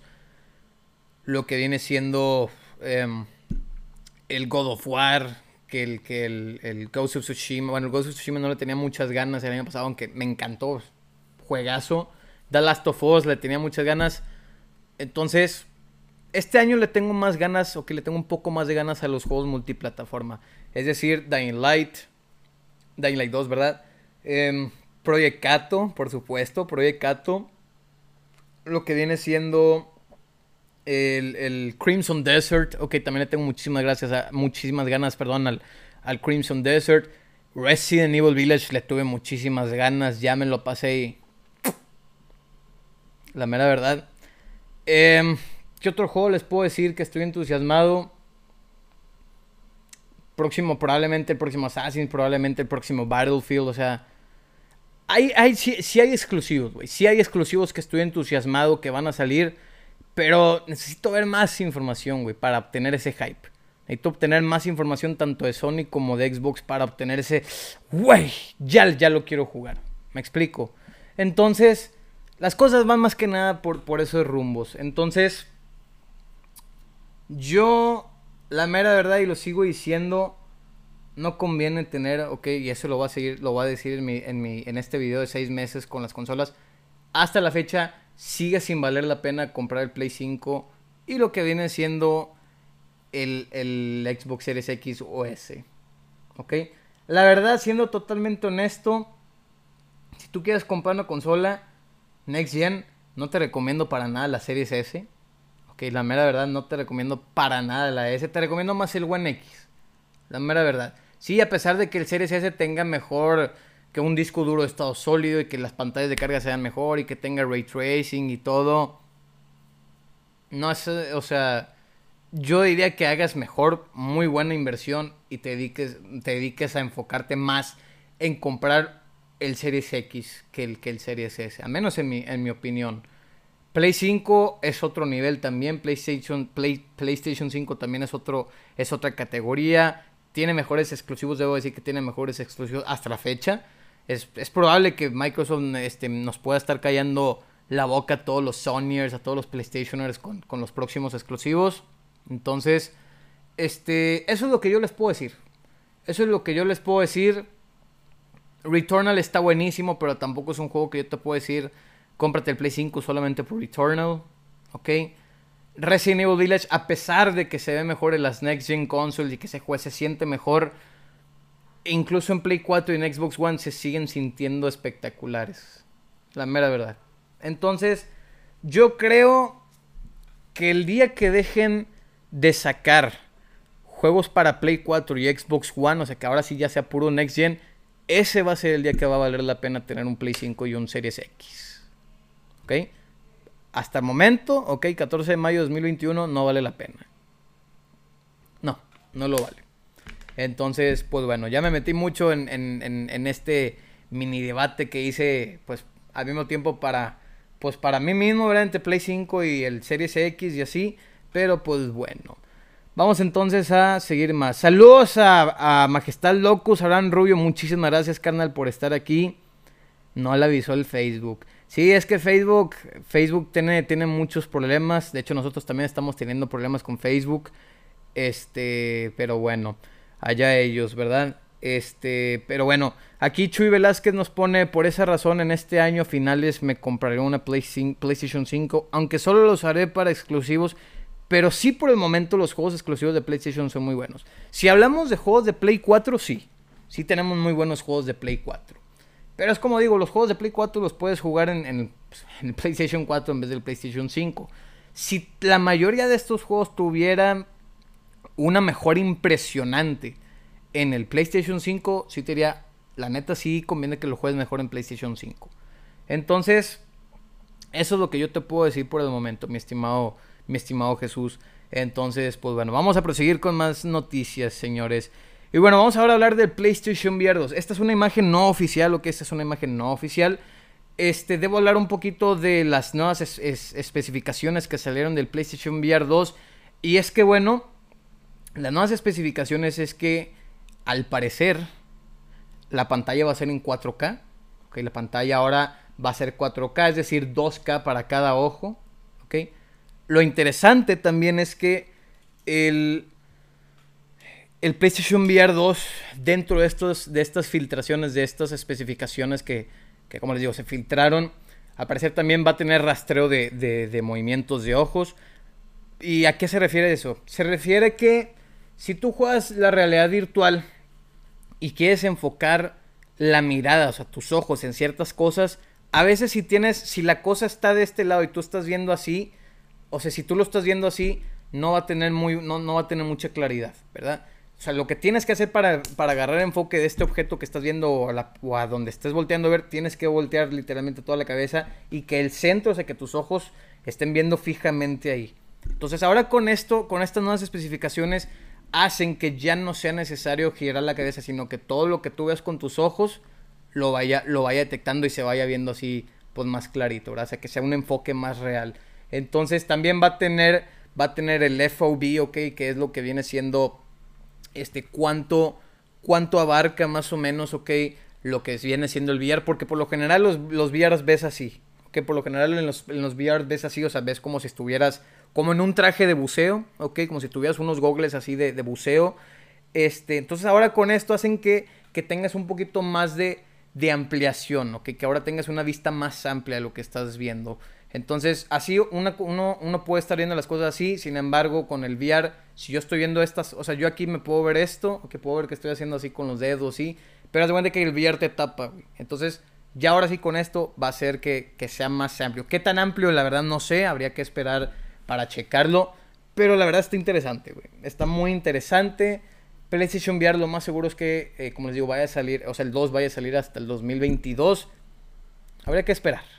lo que viene siendo em, el God of War, que el, que el, Ghost of Tsushima. Bueno, el Ghost of Tsushima no le tenía muchas ganas el año pasado, aunque me encantó. Juegazo. The Last of Us le tenía muchas ganas. Entonces, este año le tengo más ganas, o que le tengo un poco más de ganas a los juegos multiplataforma. Es decir, Dying Light, Dying Light 2, ¿verdad? Eh, Project por supuesto, Project. Lo que viene siendo el, Crimson Desert. Ok, también le tengo muchísimas gracias, muchísimas ganas, perdón, al, Crimson Desert. Resident Evil Village le tuve muchísimas ganas, ya me lo pasé. La mera verdad. Eh, ¿Qué otro juego les puedo decir que estoy entusiasmado? Próximo, probablemente el próximo Assassin, probablemente el próximo Battlefield, o sea... Hay, hay, sí, hay exclusivos, güey. Sí hay exclusivos que estoy entusiasmado que van a salir. Pero necesito ver más información, güey, para obtener ese hype. Necesito obtener más información tanto de Sony como de Xbox para obtener ese... Güey, ya, ya lo quiero jugar. ¿Me explico? Entonces, las cosas van más que nada por, por esos rumbos. Entonces, yo, la mera verdad, y lo sigo diciendo, no conviene tener, ok, y eso lo voy a seguir, lo voy a decir en, mi, en, mi, en este video de seis meses con las consolas. Hasta la fecha, sigue sin valer la pena comprar el Play 5 y lo que viene siendo el, el Xbox Series X o S. ¿Ok? La verdad, siendo totalmente honesto, si tú quieres comprar una consola Next Gen, no te recomiendo para nada la Series S que la mera verdad no te recomiendo para nada la S, te recomiendo más el One X. La mera verdad. Sí, a pesar de que el Series S tenga mejor que un disco duro de estado sólido y que las pantallas de carga sean mejor y que tenga ray tracing y todo. No es, o sea, yo diría que hagas mejor, muy buena inversión y te dediques, te dediques a enfocarte más en comprar el Series X que el, que el Series S, al menos en mi, en mi opinión. Play 5 es otro nivel también. PlayStation, Play, PlayStation 5 también es, otro, es otra categoría. Tiene mejores exclusivos, debo decir que tiene mejores exclusivos hasta la fecha. Es, probable que Microsoft este, nos pueda estar callando la boca a todos los Sonyers, a todos los PlayStationers con, con los próximos exclusivos. Entonces, este, eso es lo que yo les puedo decir. Eso es lo que yo les puedo decir. Returnal está buenísimo, pero tampoco es un juego que yo te puedo decir, cómprate el Play 5 solamente por Returnal, ¿ok? Resident Evil Village, a pesar de que se ve mejor en las Next Gen Consoles y que ese juego se siente mejor, incluso en Play 4 y en Xbox One se siguen sintiendo espectaculares. La mera verdad. Entonces, yo creo que el día que dejen de sacar juegos para Play 4 y Xbox One, o sea que ahora sí ya sea puro Next Gen, ese va a ser el día que va a valer la pena tener un Play 5 y un Series X. Hasta el momento, ok, 14 de mayo de 2021 no vale la pena. No, no lo vale. Entonces, pues bueno, ya me metí mucho en, este mini debate que hice, pues al mismo tiempo para, pues para mí mismo, ¿verdad? Entre Play 5 y el Series X y así. Pero pues bueno. Vamos entonces a seguir más. Saludos a, Majestad Locus, Abraham Rubio. Muchísimas gracias, carnal, por estar aquí. No le avisó el Facebook. Sí, es que Facebook, Facebook tiene, tiene muchos problemas. De hecho, nosotros también estamos teniendo problemas con Facebook. Este, pero bueno, allá ellos, ¿verdad? Este, pero bueno, aquí Chuy Velázquez nos pone, por esa razón en este año finales me compraré una PlayStation 5, aunque solo los haré para exclusivos pero sí por el momento los juegos exclusivos de PlayStation son muy buenos. Si hablamos de juegos de Play 4, sí. Sí tenemos muy buenos juegos de Play 4. Pero es como digo, los juegos de Play 4 los puedes jugar en, pues, el PlayStation 4 en vez del PlayStation 5. Si la mayoría de estos juegos tuvieran una mejor impresionante en el PlayStation 5, sí te diría, la neta sí conviene que lo juegues mejor en PlayStation 5. Entonces, eso es lo que yo te puedo decir por el momento, mi estimado mi estimado Jesús. Entonces, pues bueno, vamos a proseguir con más noticias, señores. Y bueno, vamos ahora a hablar del PlayStation VR 2. Esta es una imagen no oficial, o que esta es una imagen no oficial. Este, debo hablar un poquito de las nuevas especificaciones que salieron del PlayStation VR 2. Y es que, bueno, las nuevas especificaciones es que, al parecer, la pantalla va a ser en 4K. Ok, la pantalla ahora va a ser 4K, es decir, 2K para cada ojo. Ok. Lo interesante también es que el, el PlayStation VR 2, dentro de, estos, de estas filtraciones, de estas especificaciones que, que, como les digo, se filtraron, al parecer también va a tener rastreo de, de, movimientos de ojos. ¿Y a qué se refiere eso? Se refiere que si tú juegas la realidad virtual y quieres enfocar la mirada, o sea, tus ojos en ciertas cosas, a veces si tienes, si la cosa está de este lado y tú estás viendo así, o sea, si tú lo estás viendo así, no va a tener, muy, no, no va a tener mucha claridad, ¿verdad? O sea, lo que tienes que hacer para, para agarrar enfoque de este objeto que estás viendo o a, donde estés volteando a ver, tienes que voltear literalmente toda la cabeza y que el centro, o sea, que tus ojos estén viendo fijamente ahí. Entonces, ahora con esto, con estas nuevas especificaciones, hacen que ya no sea necesario girar la cabeza, sino que todo lo que tú veas con tus ojos lo vaya, lo vaya detectando y se vaya viendo así, pues más clarito, ¿verdad? O sea, que sea un enfoque más real. Entonces también va a tener, va a tener el FOV, ok, que es lo que viene siendo, este, cuánto, cuánto abarca más o menos, ok, lo que viene siendo el VR, porque por lo general los, los VRs ves así, que por lo general en los, en los VR ves así, o sea, ves como si estuvieras, como en un traje de buceo, ok, como si tuvieras unos gogles así de, de buceo, este, entonces ahora con esto hacen que, que tengas un poquito más de, de ampliación, ok, que ahora tengas una vista más amplia de lo que estás viendo. Entonces, así uno, uno, puede estar viendo las cosas así, sin embargo, con el VR, si yo estoy viendo estas, o sea, yo aquí me puedo ver esto, que puedo ver que estoy haciendo así con los dedos, sí, pero haz de que el VR te tapa, Entonces, ya ahora sí con esto va a ser que, que sea más amplio. ¿Qué tan amplio? La verdad no sé, habría que esperar para checarlo, pero la verdad está interesante. Está muy interesante. PlayStation VR lo más seguro es que, eh, como les digo, vaya a salir, o sea, el 2 vaya a salir hasta el 2022. Habría que esperar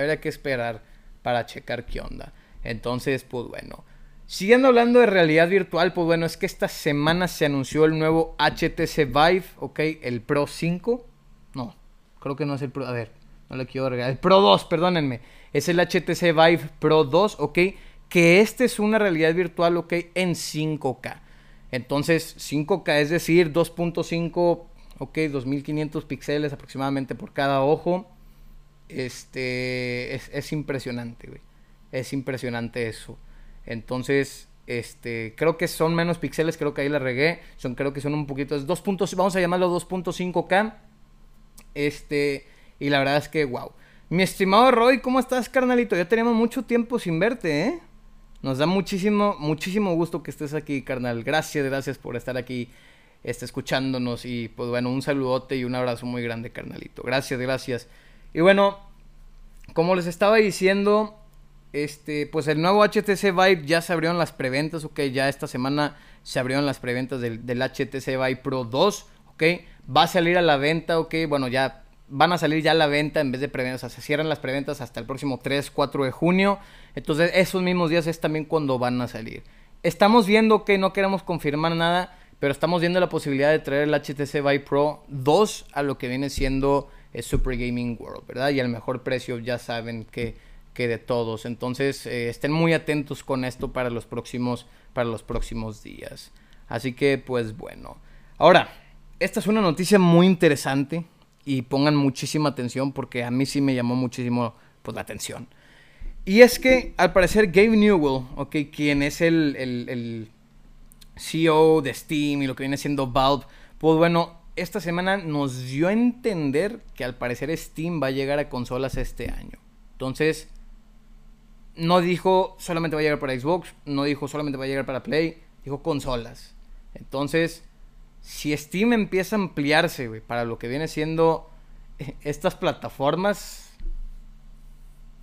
habría que esperar para checar qué onda. Entonces, pues bueno. Siguiendo hablando de realidad virtual, pues bueno, es que esta semana se anunció el nuevo HTC Vive, ok, el Pro 5. No, creo que no es el Pro, a ver, no le quiero agregar. El Pro 2, perdónenme. Es el HTC Vive Pro 2, ok, que este es una realidad virtual, ok, en 5K. Entonces, 5K es decir, 2.5, ok, 2500 píxeles aproximadamente por cada ojo. Este, es, es impresionante, güey. Es impresionante eso. Entonces, este, creo que son menos píxeles, creo que ahí la regué. Son, creo que son un poquito, dos puntos, vamos a llamarlo 2.5K. Este, y la verdad es que, wow. Mi estimado Roy, ¿cómo estás, carnalito? Ya tenemos mucho tiempo sin verte, ¿eh? Nos da muchísimo, muchísimo gusto que estés aquí, carnal. Gracias, gracias por estar aquí, este, escuchándonos. Y pues bueno, un saludote y un abrazo muy grande, carnalito. Gracias, gracias. Y bueno, como les estaba diciendo, este, pues el nuevo HTC Vive ya se abrieron las preventas, ok, ya esta semana se abrieron las preventas del, HTC Vive Pro 2, ok, va a salir a la venta, ok, bueno, ya van a salir ya a la venta en vez de preventas, o sea, se cierran las preventas hasta el próximo 3, 4 de junio, entonces esos mismos días es también cuando van a salir. Estamos viendo que no queremos confirmar nada, pero estamos viendo la posibilidad de traer el HTC Vive Pro 2 a lo que viene siendo el Super Gaming World, ¿verdad? Y al mejor precio ya saben que que de todos. Entonces eh, estén muy atentos con esto para los próximos para los próximos días. Así que pues bueno. Ahora, esta es una noticia muy interesante y pongan muchísima atención porque a mí sí me llamó muchísimo pues, la atención. Y es que al parecer Gabe Newell, okay, quien es el, el, el CEO de Steam y lo que viene siendo Valve, pues bueno, esta semana nos dio a entender que al parecer Steam va a llegar a consolas este año. Entonces, no dijo solamente va a llegar para Xbox, no dijo solamente va a llegar para Play, dijo consolas. Entonces, si Steam empieza a ampliarse, para lo que viene siendo estas plataformas,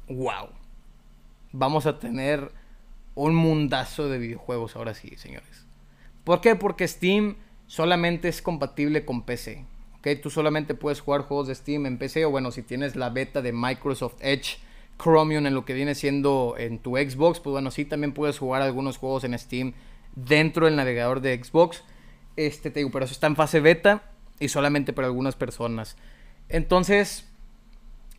wow. Vamos a tener un mundazo de videojuegos ahora sí, señores. ¿Por qué? Porque Steam solamente es compatible con PC. ¿ok? Tú solamente puedes jugar juegos de Steam en PC o bueno, si tienes la beta de Microsoft Edge Chromium en lo que viene siendo en tu Xbox, pues bueno, sí también puedes jugar algunos juegos en Steam dentro del navegador de Xbox. Este te digo, pero eso está en fase beta y solamente para algunas personas. Entonces,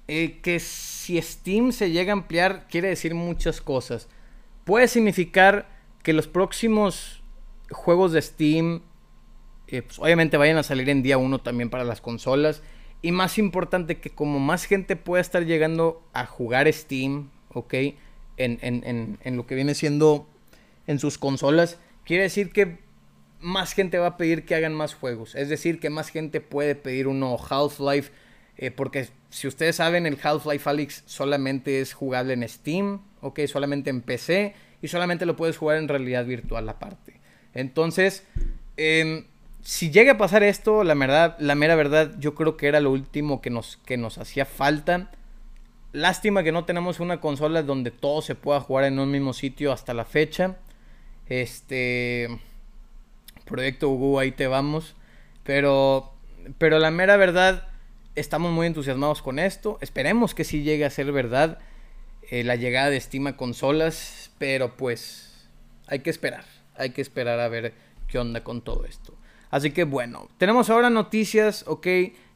eh, que si Steam se llega a ampliar, quiere decir muchas cosas. Puede significar que los próximos juegos de Steam, pues obviamente vayan a salir en día 1 también para las consolas. Y más importante que como más gente pueda estar llegando a jugar Steam, ¿ok? En, en, en, lo que viene siendo en sus consolas, quiere decir que más gente va a pedir que hagan más juegos. Es decir, que más gente puede pedir uno Half-Life. Eh, porque si ustedes saben, el Half-Life Alyx solamente es jugable en Steam, ¿ok? Solamente en PC y solamente lo puedes jugar en realidad virtual aparte. Entonces, eh, si llega a pasar esto, la verdad, la mera verdad, yo creo que era lo último que nos, que nos hacía falta. Lástima que no tenemos una consola donde todo se pueda jugar en un mismo sitio hasta la fecha. Este proyecto Hugo, ahí te vamos. Pero, pero la mera verdad, estamos muy entusiasmados con esto. Esperemos que sí llegue a ser verdad eh, la llegada de Steam a consolas. Pero pues hay que esperar. Hay que esperar a ver qué onda con todo esto. Así que bueno, tenemos ahora noticias, ok,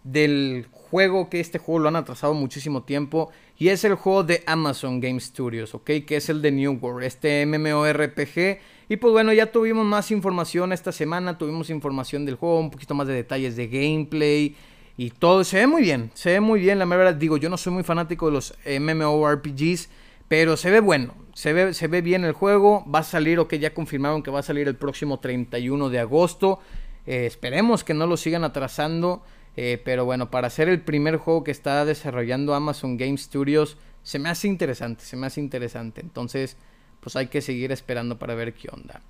del juego, que este juego lo han atrasado muchísimo tiempo. Y es el juego de Amazon Game Studios, ok, que es el de New World, este MMORPG. Y pues bueno, ya tuvimos más información esta semana, tuvimos información del juego, un poquito más de detalles de gameplay. Y todo se ve muy bien, se ve muy bien, la verdad digo, yo no soy muy fanático de los MMORPGs, pero se ve bueno, se ve, se ve bien el juego, va a salir, ok, ya confirmaron que va a salir el próximo 31 de agosto. Eh, esperemos que no lo sigan atrasando. Eh, pero bueno, para ser el primer juego que está desarrollando Amazon Game Studios, se me hace interesante, se me hace interesante. Entonces, pues hay que seguir esperando para ver qué onda.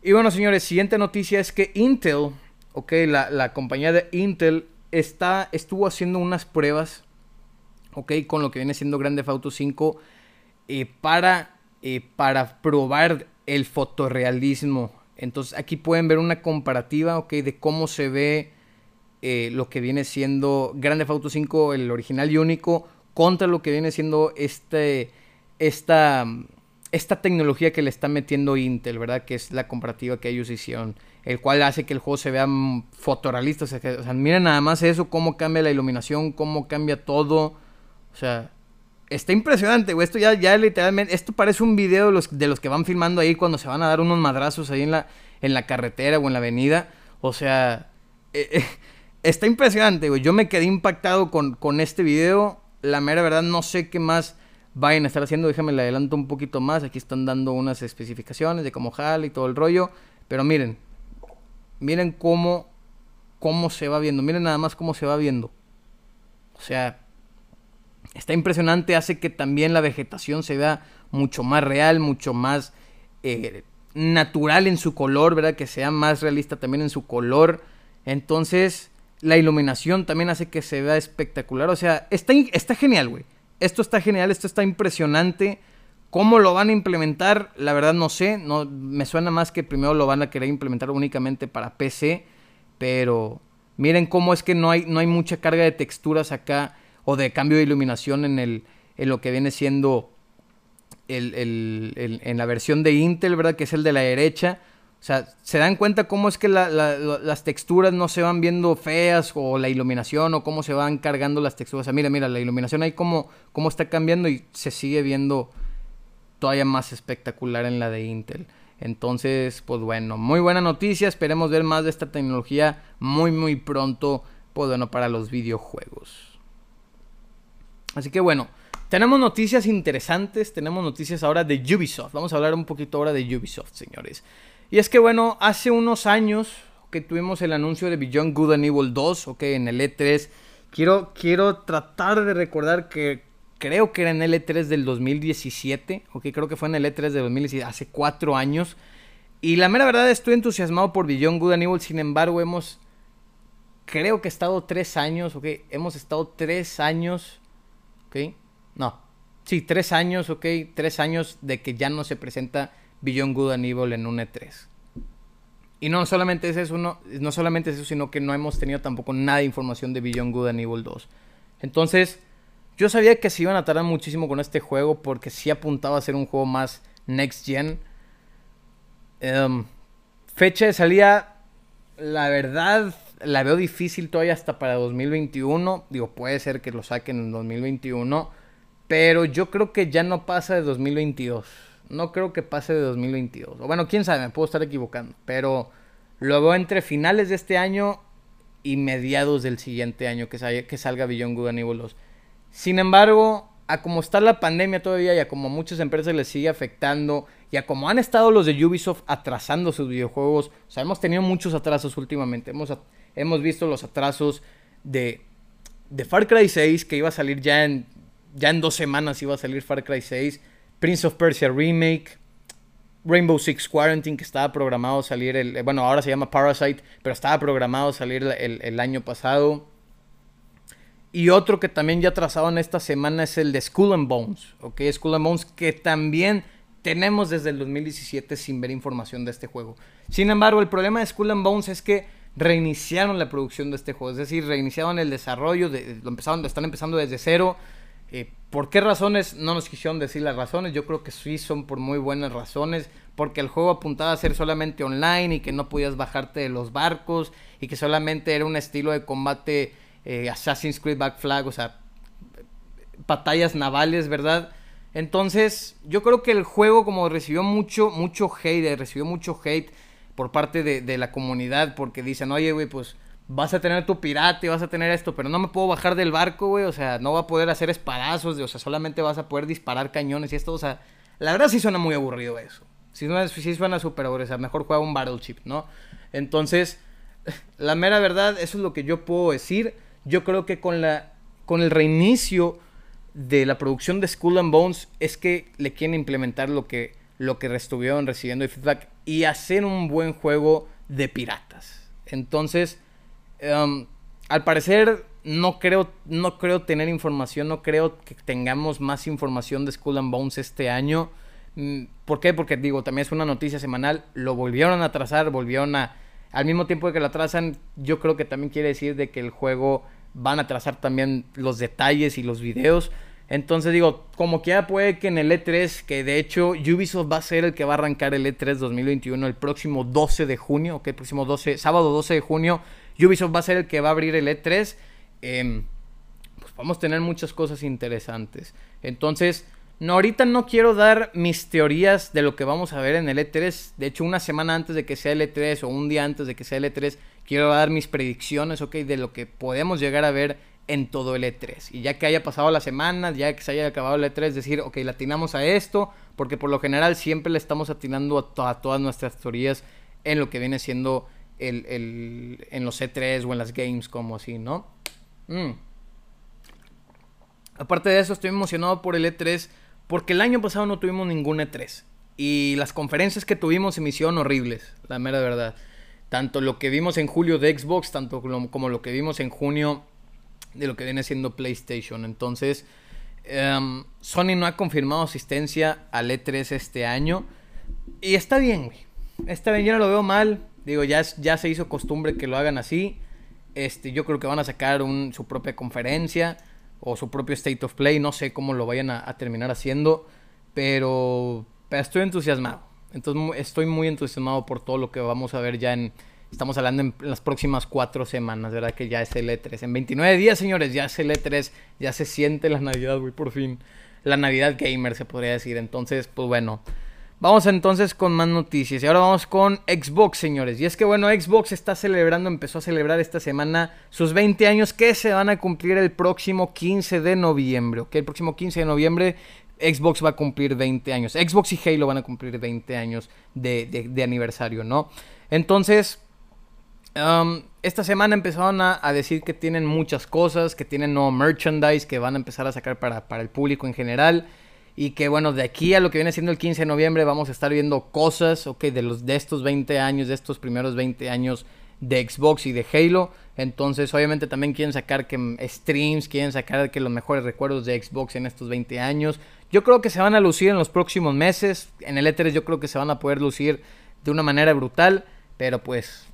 Y bueno, señores, siguiente noticia es que Intel, ok, la, compañía de Intel está, estuvo haciendo unas pruebas, ok, con lo que viene siendo Grande Auto 5 eh, para, para probar el fotorrealismo entonces aquí pueden ver una comparativa, ok, de cómo se ve eh, lo que viene siendo Grande Auto 5, el original y único, contra lo que viene siendo este, esta, esta tecnología que le está metiendo Intel, ¿verdad? Que es la comparativa que ellos hicieron, el cual hace que el juego se vea fotorrealista. O sea, o sea miren nada más eso, cómo cambia la iluminación, cómo cambia todo. O sea, está impresionante, güey. Esto ya, ya literalmente, esto parece un video de los, de los que van filmando ahí cuando se van a dar unos madrazos ahí en la, en la carretera o en la avenida. O sea, eh, eh, está impresionante, güey. Yo me quedé impactado con, con este video la mera verdad no sé qué más vayan a estar haciendo. Déjame le adelanto un poquito más. Aquí están dando unas especificaciones de cómo jala y todo el rollo. Pero miren, miren cómo, cómo se va viendo. Miren nada más cómo se va viendo. O sea, está impresionante. Hace que también la vegetación se vea mucho más real, mucho más eh, natural en su color, ¿verdad? Que sea más realista también en su color. Entonces, la iluminación también hace que se vea espectacular. O sea, está, está genial, güey. Esto está genial, esto está impresionante. ¿Cómo lo van a implementar? La verdad no sé. No, me suena más que primero lo van a querer implementar únicamente para PC. Pero miren cómo es que no hay, no hay mucha carga de texturas acá. O de cambio de iluminación en, el, en lo que viene siendo el, el, en la versión de Intel, ¿verdad? Que es el de la derecha. O sea, ¿se dan cuenta cómo es que las texturas no se van viendo feas o la iluminación o cómo se van cargando las texturas? Mira, mira, la iluminación ahí cómo, cómo está cambiando y se sigue viendo todavía más espectacular en la de Intel. Entonces, pues bueno, muy buena noticia. Esperemos ver más de esta tecnología muy, muy pronto. Pues bueno, para los videojuegos. Así que bueno, tenemos noticias interesantes. Tenemos noticias ahora de Ubisoft. Vamos a hablar un poquito ahora de Ubisoft, señores. Y es que bueno, hace unos años que tuvimos el anuncio de Beyond Good and Evil 2, ok, en el E3. Quiero, quiero tratar de recordar que creo que era en el E3 del 2017, ok, creo que fue en el E3 del 2017, hace cuatro años. Y la mera verdad estoy entusiasmado por Beyond Good and Evil, sin embargo hemos, creo que he estado tres años, ok, hemos estado tres años, ok, no, sí, tres años, ok, tres años de que ya no se presenta Beyond Good and en un E3. Y no solamente es eso, no, solamente es eso, sino que no hemos tenido tampoco nada de información de Beyond Good and Evil 2. Entonces, yo sabía que se iban a tardar muchísimo con este juego porque sí apuntaba a ser un juego más next gen. Em, fecha de salida, la verdad, la veo difícil todavía hasta para 2021. Digo, puede ser que lo saquen en 2021. Pero yo creo que ya no pasa de 2022. No creo que pase de 2022. O bueno, quién sabe, me puedo estar equivocando. Pero lo veo entre finales de este año y mediados del siguiente año que, salga, que salga Beyond Good and Evil 2. Sin embargo, a como está la pandemia todavía y a como muchas empresas les sigue afectando y a como han estado los de Ubisoft atrasando sus videojuegos, o sea, hemos tenido muchos atrasos últimamente. Hemos visto los atrasos de, Far Cry 6 que iba a salir ya en, ya en dos semanas, iba a salir Far Cry 6 Prince of Persia Remake, Rainbow Six Quarantine, que estaba programado salir, el, bueno, ahora se llama Parasite, pero estaba programado salir el, año pasado. Y otro que también ya trazado en esta semana es el de Skull and Bones, ¿ok? Skull and Bones que también tenemos desde el 2017 sin ver información de este juego. Sin embargo, el problema de Skull and Bones es que reiniciaron la producción de este juego, es decir, reiniciaron el desarrollo, de, lo empezaron, están empezando desde cero. Eh, ¿Por qué razones? No nos quisieron decir las razones. Yo creo que sí son por muy buenas razones. Porque el juego apuntaba a ser solamente online y que no podías bajarte de los barcos. Y que solamente era un estilo de combate eh, Assassin's Creed Back Flag. O sea, batallas navales, ¿verdad? Entonces, yo creo que el juego como recibió mucho, mucho hate, recibió mucho hate por parte de, la comunidad. Porque dicen, oye, güey, pues vas a tener tu pirate, vas a tener esto, pero no me puedo bajar del barco, güey, o sea, no va a poder hacer espadazos, o sea, solamente vas a poder disparar cañones y esto, o sea, la verdad sí suena muy aburrido eso. Sí suena, sí suena súper aburrido, o sea, mejor juega un Battleship, ¿no? Entonces, la mera verdad, eso es lo que yo puedo decir. Yo creo que con la con el reinicio de la producción de Skull and Bones es que le quieren implementar lo que lo que estuvieron recibiendo de feedback y hacer un buen juego de piratas. Entonces, Em, al parecer no creo, no creo tener información, no creo que tengamos más información de Skull and Bones este año. Mm, ¿Por qué? Porque digo, también es una noticia semanal, lo volvieron a atrasar, volvieron a... Al mismo tiempo que lo atrasan, yo creo que también quiere decir de que el juego van a atrasar también los detalles y los videos. Entonces digo, como que ya puede que en el E3, que de hecho Ubisoft va a ser el que va a arrancar el E3 2021 el próximo 12 de junio, ok, el próximo 12, sábado 12 de junio, Ubisoft va a ser el que va a abrir el E3. Em, pues vamos a tener muchas cosas interesantes. Entonces, no, ahorita no quiero dar mis teorías de lo que vamos a ver en el E3. De hecho, una semana antes de que sea el E3 o un día antes de que sea el E3, quiero dar mis predicciones, ok, de lo que podemos llegar a ver en todo el E3. Y ya que haya pasado la semana, ya que se haya acabado el E3, decir, ok, le atinamos a esto, porque por lo general siempre le estamos atinando a, todas nuestras teorías en lo que viene siendo el, el, en los E3 o en las games, como así, ¿no? Mm. Aparte de eso, estoy emocionado por el E3, porque el año pasado no tuvimos ningún E3. Y las conferencias que tuvimos se me hicieron horribles, la mera verdad. Tanto lo que vimos en julio de Xbox, tanto como lo que vimos en junio de lo que viene siendo PlayStation. Entonces, em, Sony no ha confirmado asistencia al E3 este año. Y está bien, güey. Está bien, yo no lo veo mal. Digo, ya, ya se hizo costumbre que lo hagan así. Este, yo creo que van a sacar un, su propia conferencia o su propio State of Play. No sé cómo lo vayan a, terminar haciendo. Pero, pero estoy entusiasmado. Entonces estoy muy entusiasmado por todo lo que vamos a ver ya en, Estamos hablando en las próximas cuatro semanas, ¿verdad? Que ya es el E3. En 29 días, señores, ya es el E3. Ya se siente la Navidad, güey, por fin. La Navidad gamer, se podría decir. Entonces, pues bueno. Vamos entonces con más noticias. Y ahora vamos con Xbox, señores. Y es que, bueno, Xbox está celebrando, empezó a celebrar esta semana sus 20 años que se van a cumplir el próximo 15 de noviembre. ¿Ok? El próximo 15 de noviembre Xbox va a cumplir 20 años. Xbox y Halo van a cumplir 20 años de, de aniversario, ¿no? Entonces, esta semana empezaron a, decir que tienen muchas cosas, que tienen nuevo merchandise que van a empezar a sacar para, el público en general. Y que bueno, de aquí a lo que viene siendo el 15 de noviembre vamos a estar viendo cosas, de, los, de estos 20 años, de estos primeros 20 años de Xbox y de Halo. Entonces, obviamente también quieren sacar que streams, quieren sacar que los mejores recuerdos de Xbox en estos 20 años. Yo creo que se van a lucir en los próximos meses. En el E3 yo creo que se van a poder lucir de una manera brutal. Pero pues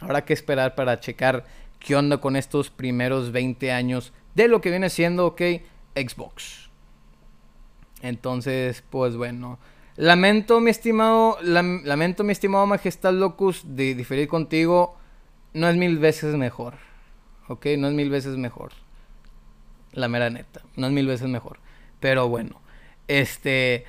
Habrá que esperar para checar qué onda con estos primeros 20 años de lo que viene siendo, ok, Xbox. Entonces, pues bueno. Lamento, mi estimado, lamento, mi estimado Majestad Locus, de diferir contigo. No es mil veces mejor. Ok, no es mil veces mejor. La mera neta. No es mil veces mejor. Pero bueno. Este.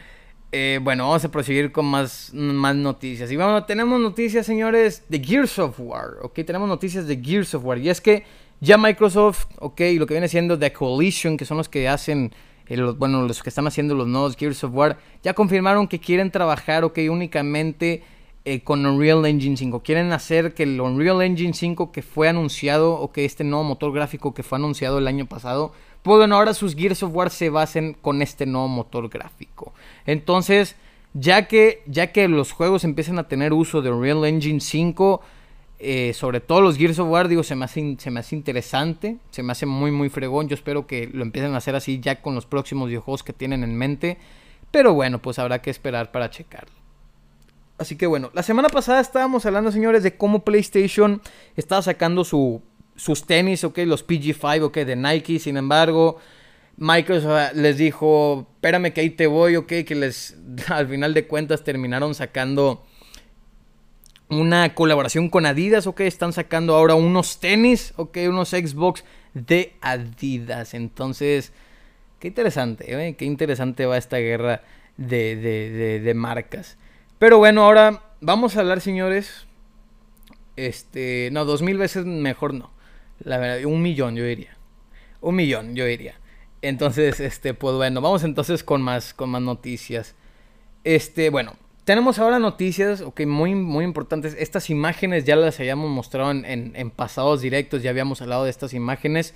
Eh, bueno, vamos a proseguir con más, más noticias. Y bueno, tenemos noticias, señores, de Gears of War. Ok, tenemos noticias de Gears of War. Y es que ya Microsoft, ok, lo que viene siendo The Coalition, que son los que hacen, eh, bueno, los que están haciendo los nuevos Gears of War, ya confirmaron que quieren trabajar, ok, únicamente eh, con Unreal Engine 5. Quieren hacer que el Unreal Engine 5 que fue anunciado, ok, este nuevo motor gráfico que fue anunciado el año pasado, bueno, ahora sus Gears of War se basen con este nuevo motor gráfico. Entonces, ya que, ya que los juegos empiezan a tener uso de Unreal Engine 5, eh, sobre todo los Gears of War, digo, se me, hace, se me hace interesante, se me hace muy, muy fregón. Yo espero que lo empiecen a hacer así ya con los próximos videojuegos que tienen en mente. Pero bueno, pues habrá que esperar para checarlo. Así que bueno, la semana pasada estábamos hablando, señores, de cómo PlayStation estaba sacando su sus tenis, ok, los PG5, ok, de Nike, sin embargo, Microsoft les dijo, espérame que ahí te voy, ok, que les, al final de cuentas terminaron sacando una colaboración con Adidas, ok, están sacando ahora unos tenis, ok, unos Xbox de Adidas, entonces, qué interesante, ¿eh? qué interesante va esta guerra de, de, de marcas. Pero bueno, ahora vamos a hablar, señores, este, no, dos mil veces mejor no. La verdad, un millón yo diría. Un millón yo diría. Entonces, este, pues bueno, vamos entonces con más, con más noticias. Este, bueno, tenemos ahora noticias, ok, muy, muy importantes. Estas imágenes ya las habíamos mostrado en, en, pasados directos, ya habíamos hablado de estas imágenes.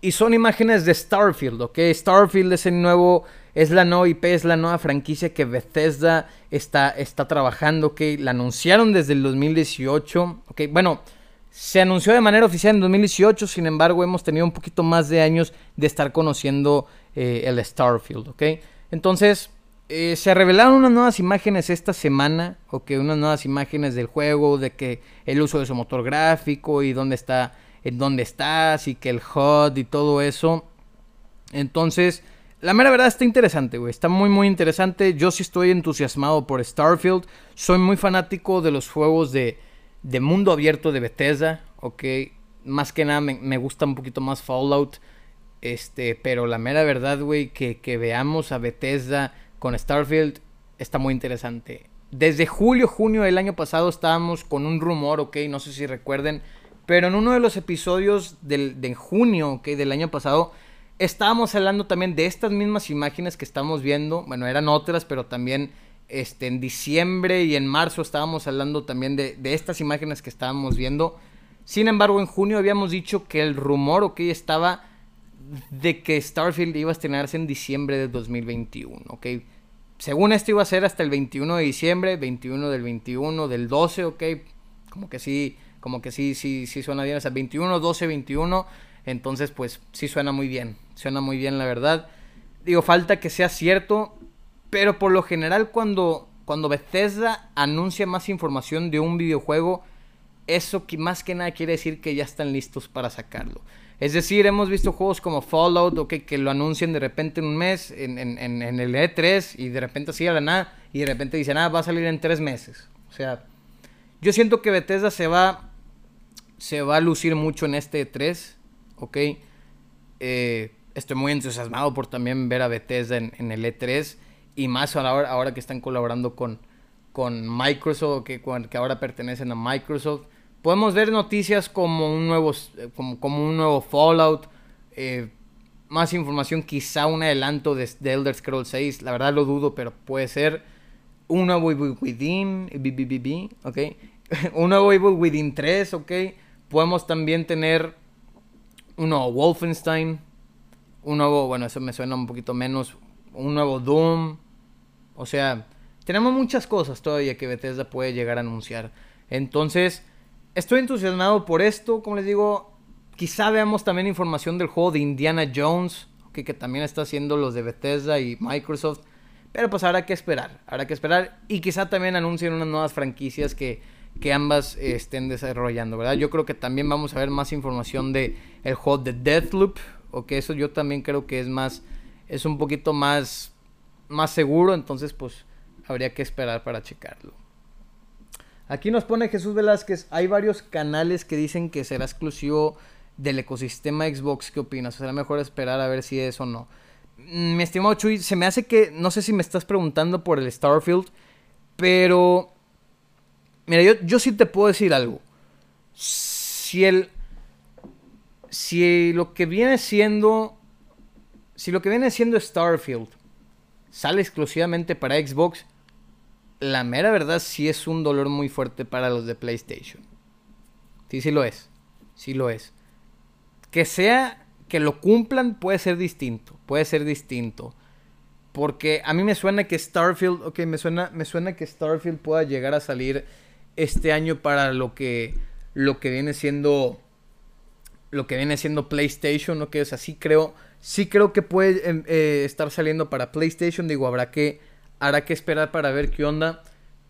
Y son imágenes de Starfield, ok. Starfield es el nuevo, es la nueva IP, es la nueva franquicia que Bethesda está, está trabajando, ok. La anunciaron desde el 2018, ok. Bueno, se anunció de manera oficial en 2018, sin embargo hemos tenido un poquito más de años de estar conociendo eh, el Starfield, ¿ok? Entonces, eh, se revelaron unas nuevas imágenes esta semana, ¿ok? Unas nuevas imágenes del juego, de que el uso de su motor gráfico y dónde está, en dónde estás y que el HUD y todo eso. Entonces, la mera verdad está interesante, güey. Está muy, muy interesante. Yo sí estoy entusiasmado por Starfield. Soy muy fanático de los juegos de de mundo abierto de Bethesda, ok. Más que nada me, gusta un poquito más Fallout. Este, pero la mera verdad, güey, que, que veamos a Bethesda con Starfield está muy interesante. Desde julio, junio del año pasado estábamos con un rumor, ok, no sé si recuerden, Pero en uno de los episodios del, de junio, okay, del año pasado, estábamos hablando también de estas mismas imágenes que estamos viendo. Bueno, eran otras, pero también este, en diciembre y en marzo estábamos hablando también de, de estas imágenes que estábamos viendo. Sin embargo, en junio habíamos dicho que el rumor, ok, estaba de que Starfield iba a estrenarse en diciembre de 2021, ok. Según esto iba a ser hasta el 21 de diciembre, 21 del 21, del 12, ok. Como que sí, como que sí, sí, sí suena bien. O sea, 21, 12, 21. Entonces, pues sí suena muy bien. Suena muy bien, la verdad. Digo, falta que sea cierto. Pero por lo general, cuando, cuando Bethesda anuncia más información de un videojuego, eso que más que nada quiere decir que ya están listos para sacarlo. Es decir, hemos visto juegos como Fallout, que lo anuncian de repente en un mes, en, el E3, y de repente así a la nada, y de repente dicen, ah, va a salir en tres meses. O sea, yo siento que Bethesda se va, se va a lucir mucho en este E3, ok. Eh, estoy muy entusiasmado por también ver a Bethesda en, el E3, y más ahora, ahora que están colaborando con, con Microsoft, que, que ahora pertenecen a Microsoft podemos ver noticias como un nuevo, como, como un nuevo Fallout, eh, más información, quizá un adelanto de, Elder Scrolls 6, la verdad lo dudo, pero puede ser. Un nuevo Evil Within, ok, un nuevo Evil Within 3, ok, podemos también tener un nuevo Wolfenstein, un nuevo, bueno, eso me suena un poquito menos, un nuevo Doom, o sea, tenemos muchas cosas todavía que Bethesda puede llegar a anunciar. Entonces, estoy entusiasmado por esto. Como les digo, quizá veamos también información del juego de Indiana Jones, que, también está haciendo los de Bethesda y Microsoft. Pero pues habrá que esperar, habrá que esperar. Y quizá también anuncien unas nuevas franquicias que, que ambas estén desarrollando, ¿verdad? Yo creo que también vamos a ver más información de el juego de Deathloop. O que eso yo también creo que es más, es un poquito más, más seguro. Entonces pues habría que esperar para checarlo. Aquí nos pone Jesús Velázquez, hay varios canales que dicen que será exclusivo del ecosistema Xbox. ¿Qué opinas? ¿Será mejor esperar a ver si es o no? Mm, mi estimado Chuy, se me hace que, no sé si me estás preguntando por el Starfield, pero... Mira, yo, yo sí te puedo decir algo. Si el... Si lo que viene siendo... Si lo que viene siendo Starfield sale exclusivamente para Xbox, la mera verdad sí es un dolor muy fuerte para los de PlayStation. Sí, sí lo es. Sí lo es. Que sea, que lo cumplan puede ser distinto. Puede ser distinto. Porque a mí me suena que Starfield, ok, me suena, me suena que Starfield pueda llegar a salir este año para lo que, lo que viene siendo, lo que viene siendo PlayStation, ok, o sea, sí creo, sí creo que puede em, eh, estar saliendo para PlayStation, digo, habrá que Hará que esperar para ver qué onda.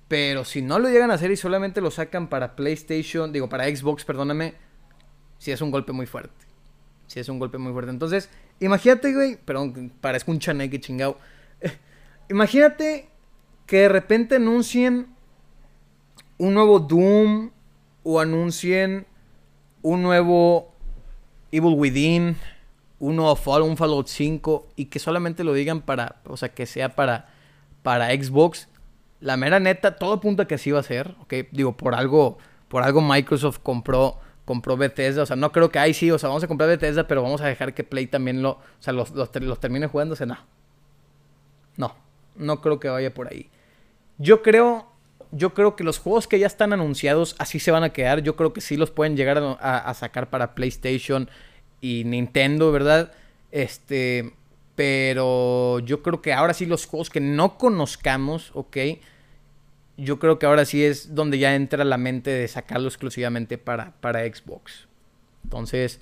Pero si no lo llegan a hacer y solamente lo sacan para PlayStation, digo, para Xbox, perdóname, si es un golpe muy fuerte. Si es un golpe muy fuerte. Entonces, imagínate, güey, perdón, parezco un chaneque chingado. imagínate que de repente anuncien un nuevo Doom o anuncien un nuevo Evil Within, un nuevo Fallout, un Fallout 5 y que solamente lo digan para, o sea, que sea para para Xbox. La mera neta, todo apunta que así va a ser, ¿ok? Digo, por algo, por algo Microsoft compró, compró Bethesda. O sea, no creo que ahí sí, o sea, vamos a comprar Bethesda, pero vamos a dejar que Play también lo, o sea, los, los, termine jugándose. No. No, no creo que vaya por ahí. Yo creo, yo creo que los juegos que ya están anunciados así se van a quedar. Yo creo que sí los pueden llegar a sacar para PlayStation y Nintendo, ¿verdad? Este, pero yo creo que ahora sí los juegos que no conozcamos, ok. Yo creo que ahora sí es donde ya entra la mente de sacarlo exclusivamente para, para Xbox. Entonces,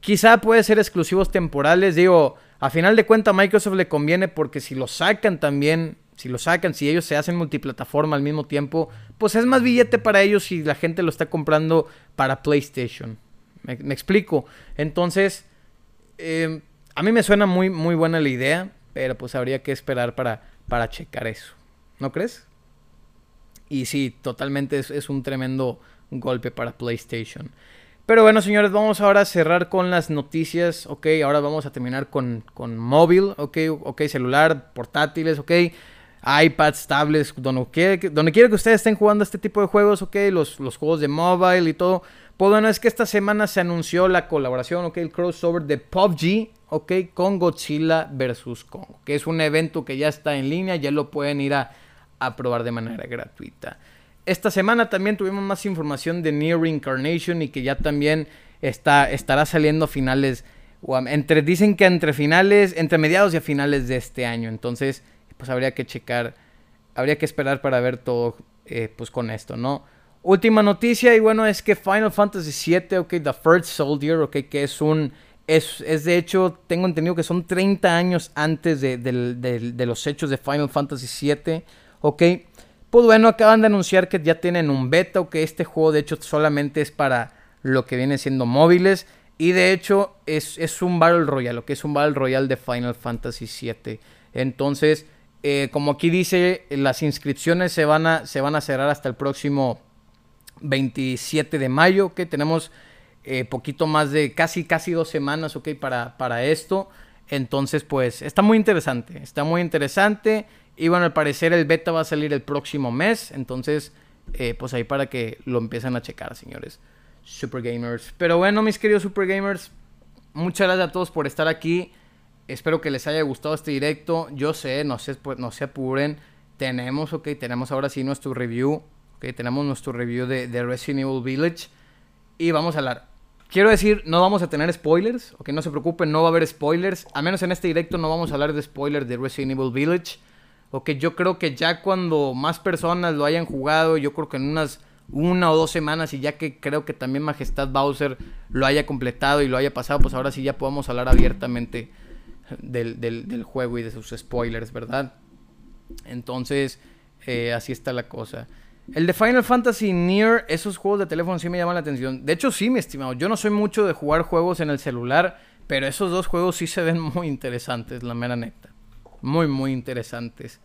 quizá puede ser exclusivos temporales. Digo, a final de cuentas Microsoft le conviene porque si lo sacan también, si lo sacan, si ellos se hacen multiplataforma al mismo tiempo, pues es más billete para ellos si la gente lo está comprando para PlayStation. Me, explico. Entonces, eh, a mí me suena muy, muy buena la idea, pero pues habría que esperar para, para checar eso. ¿No crees? Y sí, totalmente es, un tremendo golpe para PlayStation. Pero bueno, señores, vamos ahora a cerrar con las noticias, ok, ahora vamos a terminar con, con móvil, ok, ok, celular, portátiles, ok, iPads, tablets, donde quiera, donde quiera que ustedes estén jugando este tipo de juegos, ok, los, los juegos de mobile y todo, Pues bueno, es que esta semana se anunció la colaboración, ok, el crossover de PUBG, ok, con Godzilla vs. Kong, que es un evento que ya está en línea, ya lo pueden ir a, probar de manera gratuita. Esta semana también tuvimos más información de Near Reincarnation y que ya también está, estará saliendo a finales, entre, dicen que entre finales, entre mediados y a finales de este año. Entonces, pues habría que checar, habría que esperar para ver todo, eh, pues con esto, ¿no? Última noticia, y bueno, es que Final Fantasy VII, ok, The First Soldier, ok, que es un... Es, es de hecho, tengo entendido que son 30 años antes de, de los hechos de Final Fantasy VII, ok. Pues bueno, acaban de anunciar que ya tienen un beta, o que este juego de hecho solamente es para lo que viene siendo móviles. Y de hecho es, es un Battle Royale, lo que es un Battle Royale de Final Fantasy VII. Entonces, eh, como aquí dice, las inscripciones se van a, se van a cerrar hasta el próximo 27 de mayo, que tenemos eh, poquito más de casi, casi dos semanas, ok, para, para esto. Entonces, pues, está muy interesante, está muy interesante. Y bueno, al parecer el beta va a salir el próximo mes. Entonces, eh, pues ahí para que lo empiecen a checar, señores. Super Gamers. Pero bueno, mis queridos Super Gamers, muchas gracias a todos por estar aquí. Espero que les haya gustado este directo. Yo sé, no sé, pues, no se apuren. Tenemos, ok, tenemos ahora sí nuestro review tenemos nuestro review de, Resident Evil Village. Y vamos a hablar. Quiero decir, no vamos a tener spoilers. Ok, no se preocupen, no va a haber spoilers. Al menos en este directo no vamos a hablar de spoilers de Resident Evil Village. Ok, yo creo que ya cuando más personas lo hayan jugado, yo creo que en unas una o dos semanas y ya que creo que también Majestad Bowser lo haya completado y lo haya pasado, pues ahora sí ya podemos hablar abiertamente del, del, juego y de sus spoilers, ¿verdad? Entonces, eh, así está la cosa. El de Final Fantasy Near, esos juegos de teléfono sí me llaman la atención. De hecho, sí, mi estimado. Yo no soy mucho de jugar juegos en el celular, pero esos dos juegos sí se ven muy interesantes, la mera neta. Muy, muy interesantes.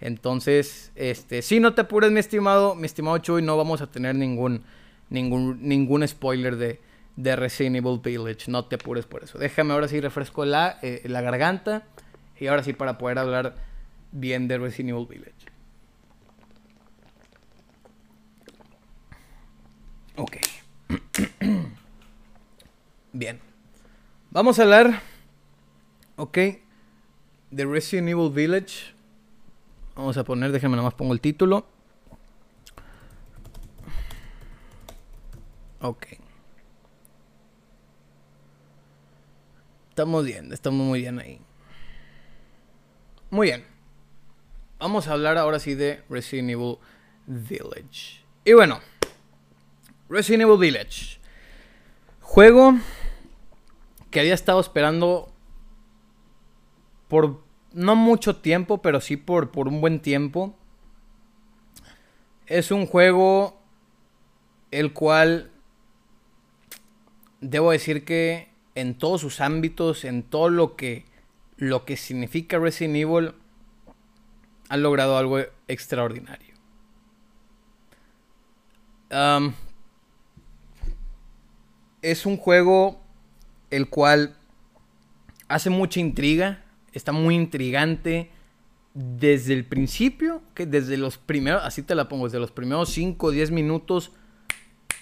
Entonces, este, sí, no te apures, mi estimado, mi estimado Chuy, no vamos a tener ningún, ningún, ningún spoiler de, de Resident Evil Village. No te apures por eso. Déjame ahora sí refresco la, eh, la garganta. Y ahora sí para poder hablar bien de Resident Evil Village. Ok. Bien. Vamos a hablar, ok, de Resident Evil Village. Vamos a poner, déjenme nomás pongo el título. Ok. Estamos bien, estamos muy bien ahí. Muy bien. Vamos a hablar ahora sí de Resident Evil Village. Y bueno. Resident Evil Village. Juego que había estado esperando por no mucho tiempo, pero sí por, por un buen tiempo. Es un juego el cual debo decir que en todos sus ámbitos, en todo lo que, lo que significa Resident Evil, ha logrado algo extraordinario. Es un juego el cual hace mucha intriga, está muy intrigante desde el principio, que desde los primeros, así te la pongo, desde los primeros 5 o 10 minutos,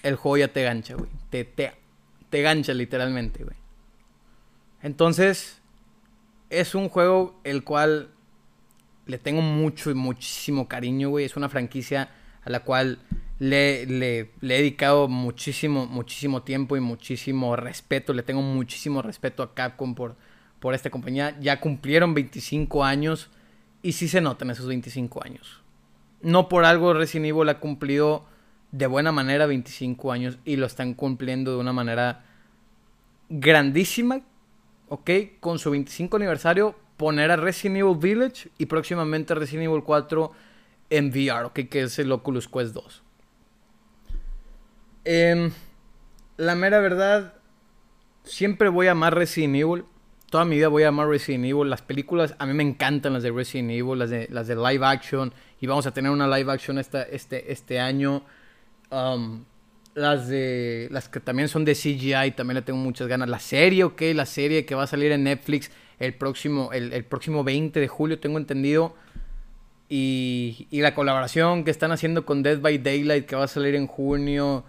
el juego ya te gancha, güey. Te, te, te gancha literalmente, güey. Entonces, es un juego el cual le tengo mucho y muchísimo cariño, güey. Es una franquicia a la cual le, le, he dedicado muchísimo, muchísimo tiempo y muchísimo respeto. Le tengo muchísimo respeto a Capcom por, por esta compañía. Ya cumplieron 25 años y sí se notan esos 25 años. No por algo Resident Evil ha cumplido de buena manera 25 años y lo están cumpliendo de una manera grandísima. ¿Ok? Con su 25 aniversario, poner a Resident Evil Village y próximamente Resident Evil 4 en VR, ¿ok? Que es el Oculus Quest 2. Em, la mera verdad, siempre voy a amar Resident Evil. Toda mi vida voy a amar Resident Evil. Las películas, a mí me encantan las de Resident Evil, las de, las de live action. Y vamos a tener una live action esta, este, este año. Um, las de. Las que también son de CGI, también le tengo muchas ganas. La serie, ok, la serie que va a salir en Netflix el próximo, el, el próximo 20 de julio, tengo entendido. Y, y la colaboración que están haciendo con Dead by Daylight, que va a salir en junio.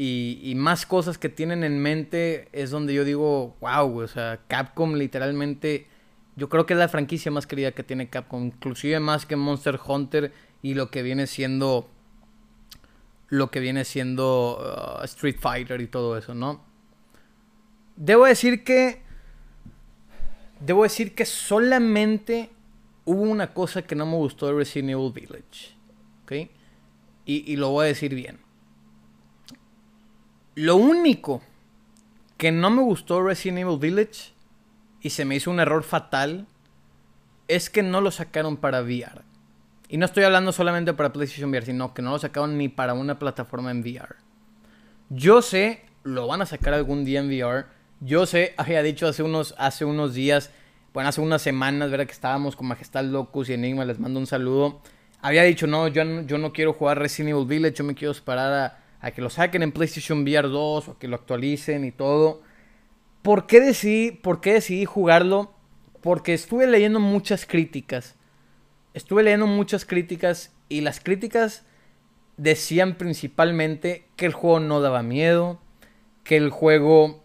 Y, más cosas que tienen en mente es donde yo digo, wow, o sea, Capcom literalmente, yo creo que es la franquicia más querida que tiene Capcom, inclusive más que Monster Hunter y lo que viene siendo, lo que viene siendo uh, Street Fighter y todo eso, ¿no? Debo decir que, debo decir que solamente hubo una cosa que no me gustó de Resident Evil Village, ¿ok? y lo voy a decir bien lo único que no me gustó Resident Evil Village y se me hizo un error fatal es que no lo sacaron para VR. Y no estoy hablando solamente para PlayStation VR, sino que no lo sacaron ni para una plataforma en VR. Yo sé, lo van a sacar algún día en VR. Yo sé, había dicho hace unos, hace unos días, bueno, hace unas semanas, ¿verdad? Que estábamos con Majestad Locus y Enigma, les mando un saludo. Había dicho, no, yo, yo no quiero jugar Resident Evil Village, yo me quiero esperar a, a que lo saquen en PlayStation VR 2 o que lo actualicen y todo. ¿Por qué decidí, por qué decidí jugarlo? Porque estuve leyendo muchas críticas. Estuve leyendo muchas críticas y las críticas decían principalmente que el juego no daba miedo, que el juego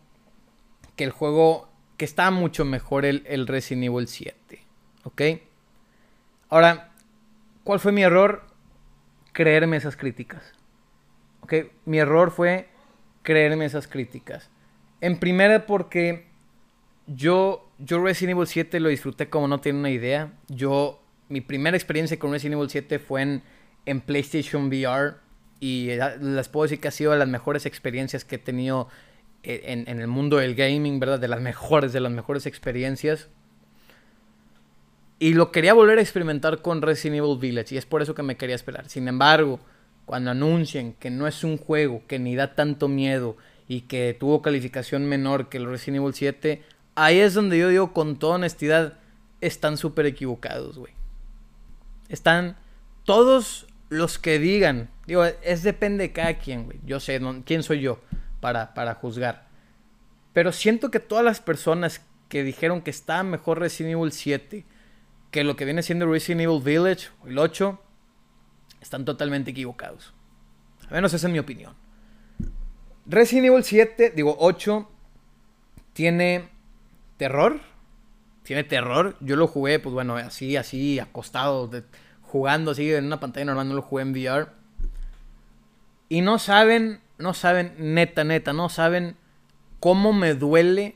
que el juego que estaba mucho mejor el, el Resident Evil 7, ¿ok? Ahora, ¿cuál fue mi error? Creerme esas críticas. Ok, mi error fue creerme esas críticas. En primera porque yo, yo Resident Evil 7 lo disfruté como no tiene una idea. Yo, mi primera experiencia con Resident Evil 7 fue en, en PlayStation VR. Y les puedo decir que ha sido de las mejores experiencias que he tenido eh, en, en, el mundo del gaming, ¿verdad? De las mejores, de las mejores experiencias. Y lo quería volver a experimentar con Resident Evil Village. Y es por eso que me quería esperar. Sin embargo, cuando anuncien que no es un juego que ni da tanto miedo y que tuvo calificación menor que el Resident Evil 7, ahí es donde yo digo con toda honestidad, están súper equivocados, güey. Están todos los que digan, digo, es depende de cada quien, güey. Yo sé, ¿quién soy yo para, para juzgar? Pero siento que todas las personas que dijeron que estaba mejor Resident Evil 7 que lo que viene siendo Resident Evil Village, el 8, están totalmente equivocados. Al menos esa es mi opinión. Resident Evil 7, digo 8, tiene terror. Tiene terror. Yo lo jugué, pues bueno, así, así, acostado, jugando así en una pantalla normal, no lo jugué en VR. Y no saben, no saben, neta, neta, no saben cómo me duele,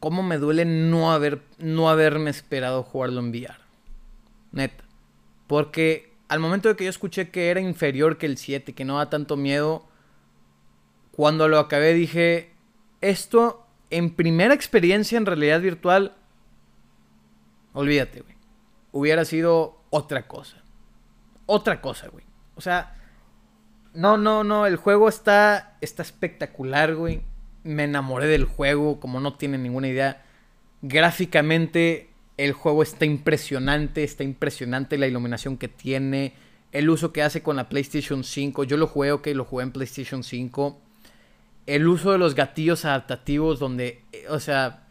cómo me duele no, haber, no haberme esperado jugarlo en VR. Neta. Porque al momento de que yo escuché que era inferior que el 7, que no da tanto miedo, cuando lo acabé dije, esto en primera experiencia en realidad virtual, olvídate, güey. Hubiera sido otra cosa. Otra cosa, güey. O sea, no, no, no, el juego está, está espectacular, güey. Me enamoré del juego, como no tienen ninguna idea. Gráficamente el juego está impresionante, está impresionante la iluminación que tiene, el uso que hace con la PlayStation 5. Yo lo jugué, ok, lo jugué en PlayStation 5. El uso de los gatillos adaptativos, donde, eh, o sea,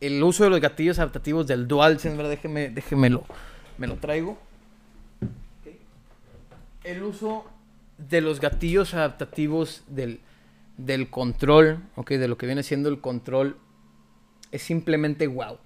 el uso de los gatillos adaptativos del DualSense, ¿verdad? Déjeme, déjemelo, me lo traigo. El uso de los gatillos adaptativos del, del control, ok, de lo que viene siendo el control, es simplemente wow.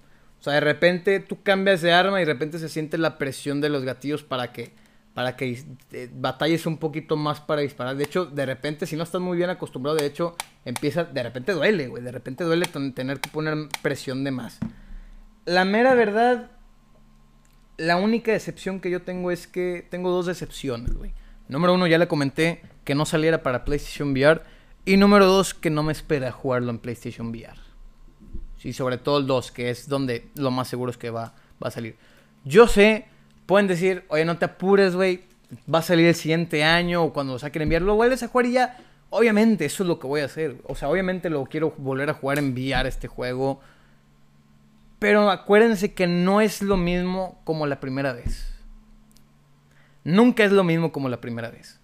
Sea, de repente tú cambias de arma y de repente se siente la presión de los gatillos para que para que eh, batalles un poquito más para disparar. De hecho, de repente, si no estás muy bien acostumbrado, de hecho, empieza, de repente duele, güey. De repente duele tener que poner presión de más. La mera verdad, la única decepción que yo tengo es que tengo dos decepciones, güey. Número uno, ya le comenté que no saliera para PlayStation VR. Y número dos, que no me espera jugarlo en PlayStation VR. Y sobre todo el 2, que es donde lo más seguro es que va, va a salir. Yo sé, pueden decir, oye, no te apures, güey, va a salir el siguiente año o cuando lo saquen en VR, lo vuelves a jugar y ya. Obviamente, eso es lo que voy a hacer. O sea, obviamente lo quiero volver a jugar en VR este juego. Pero acuérdense que no es lo mismo como la primera vez. Nunca es lo mismo como la primera vez.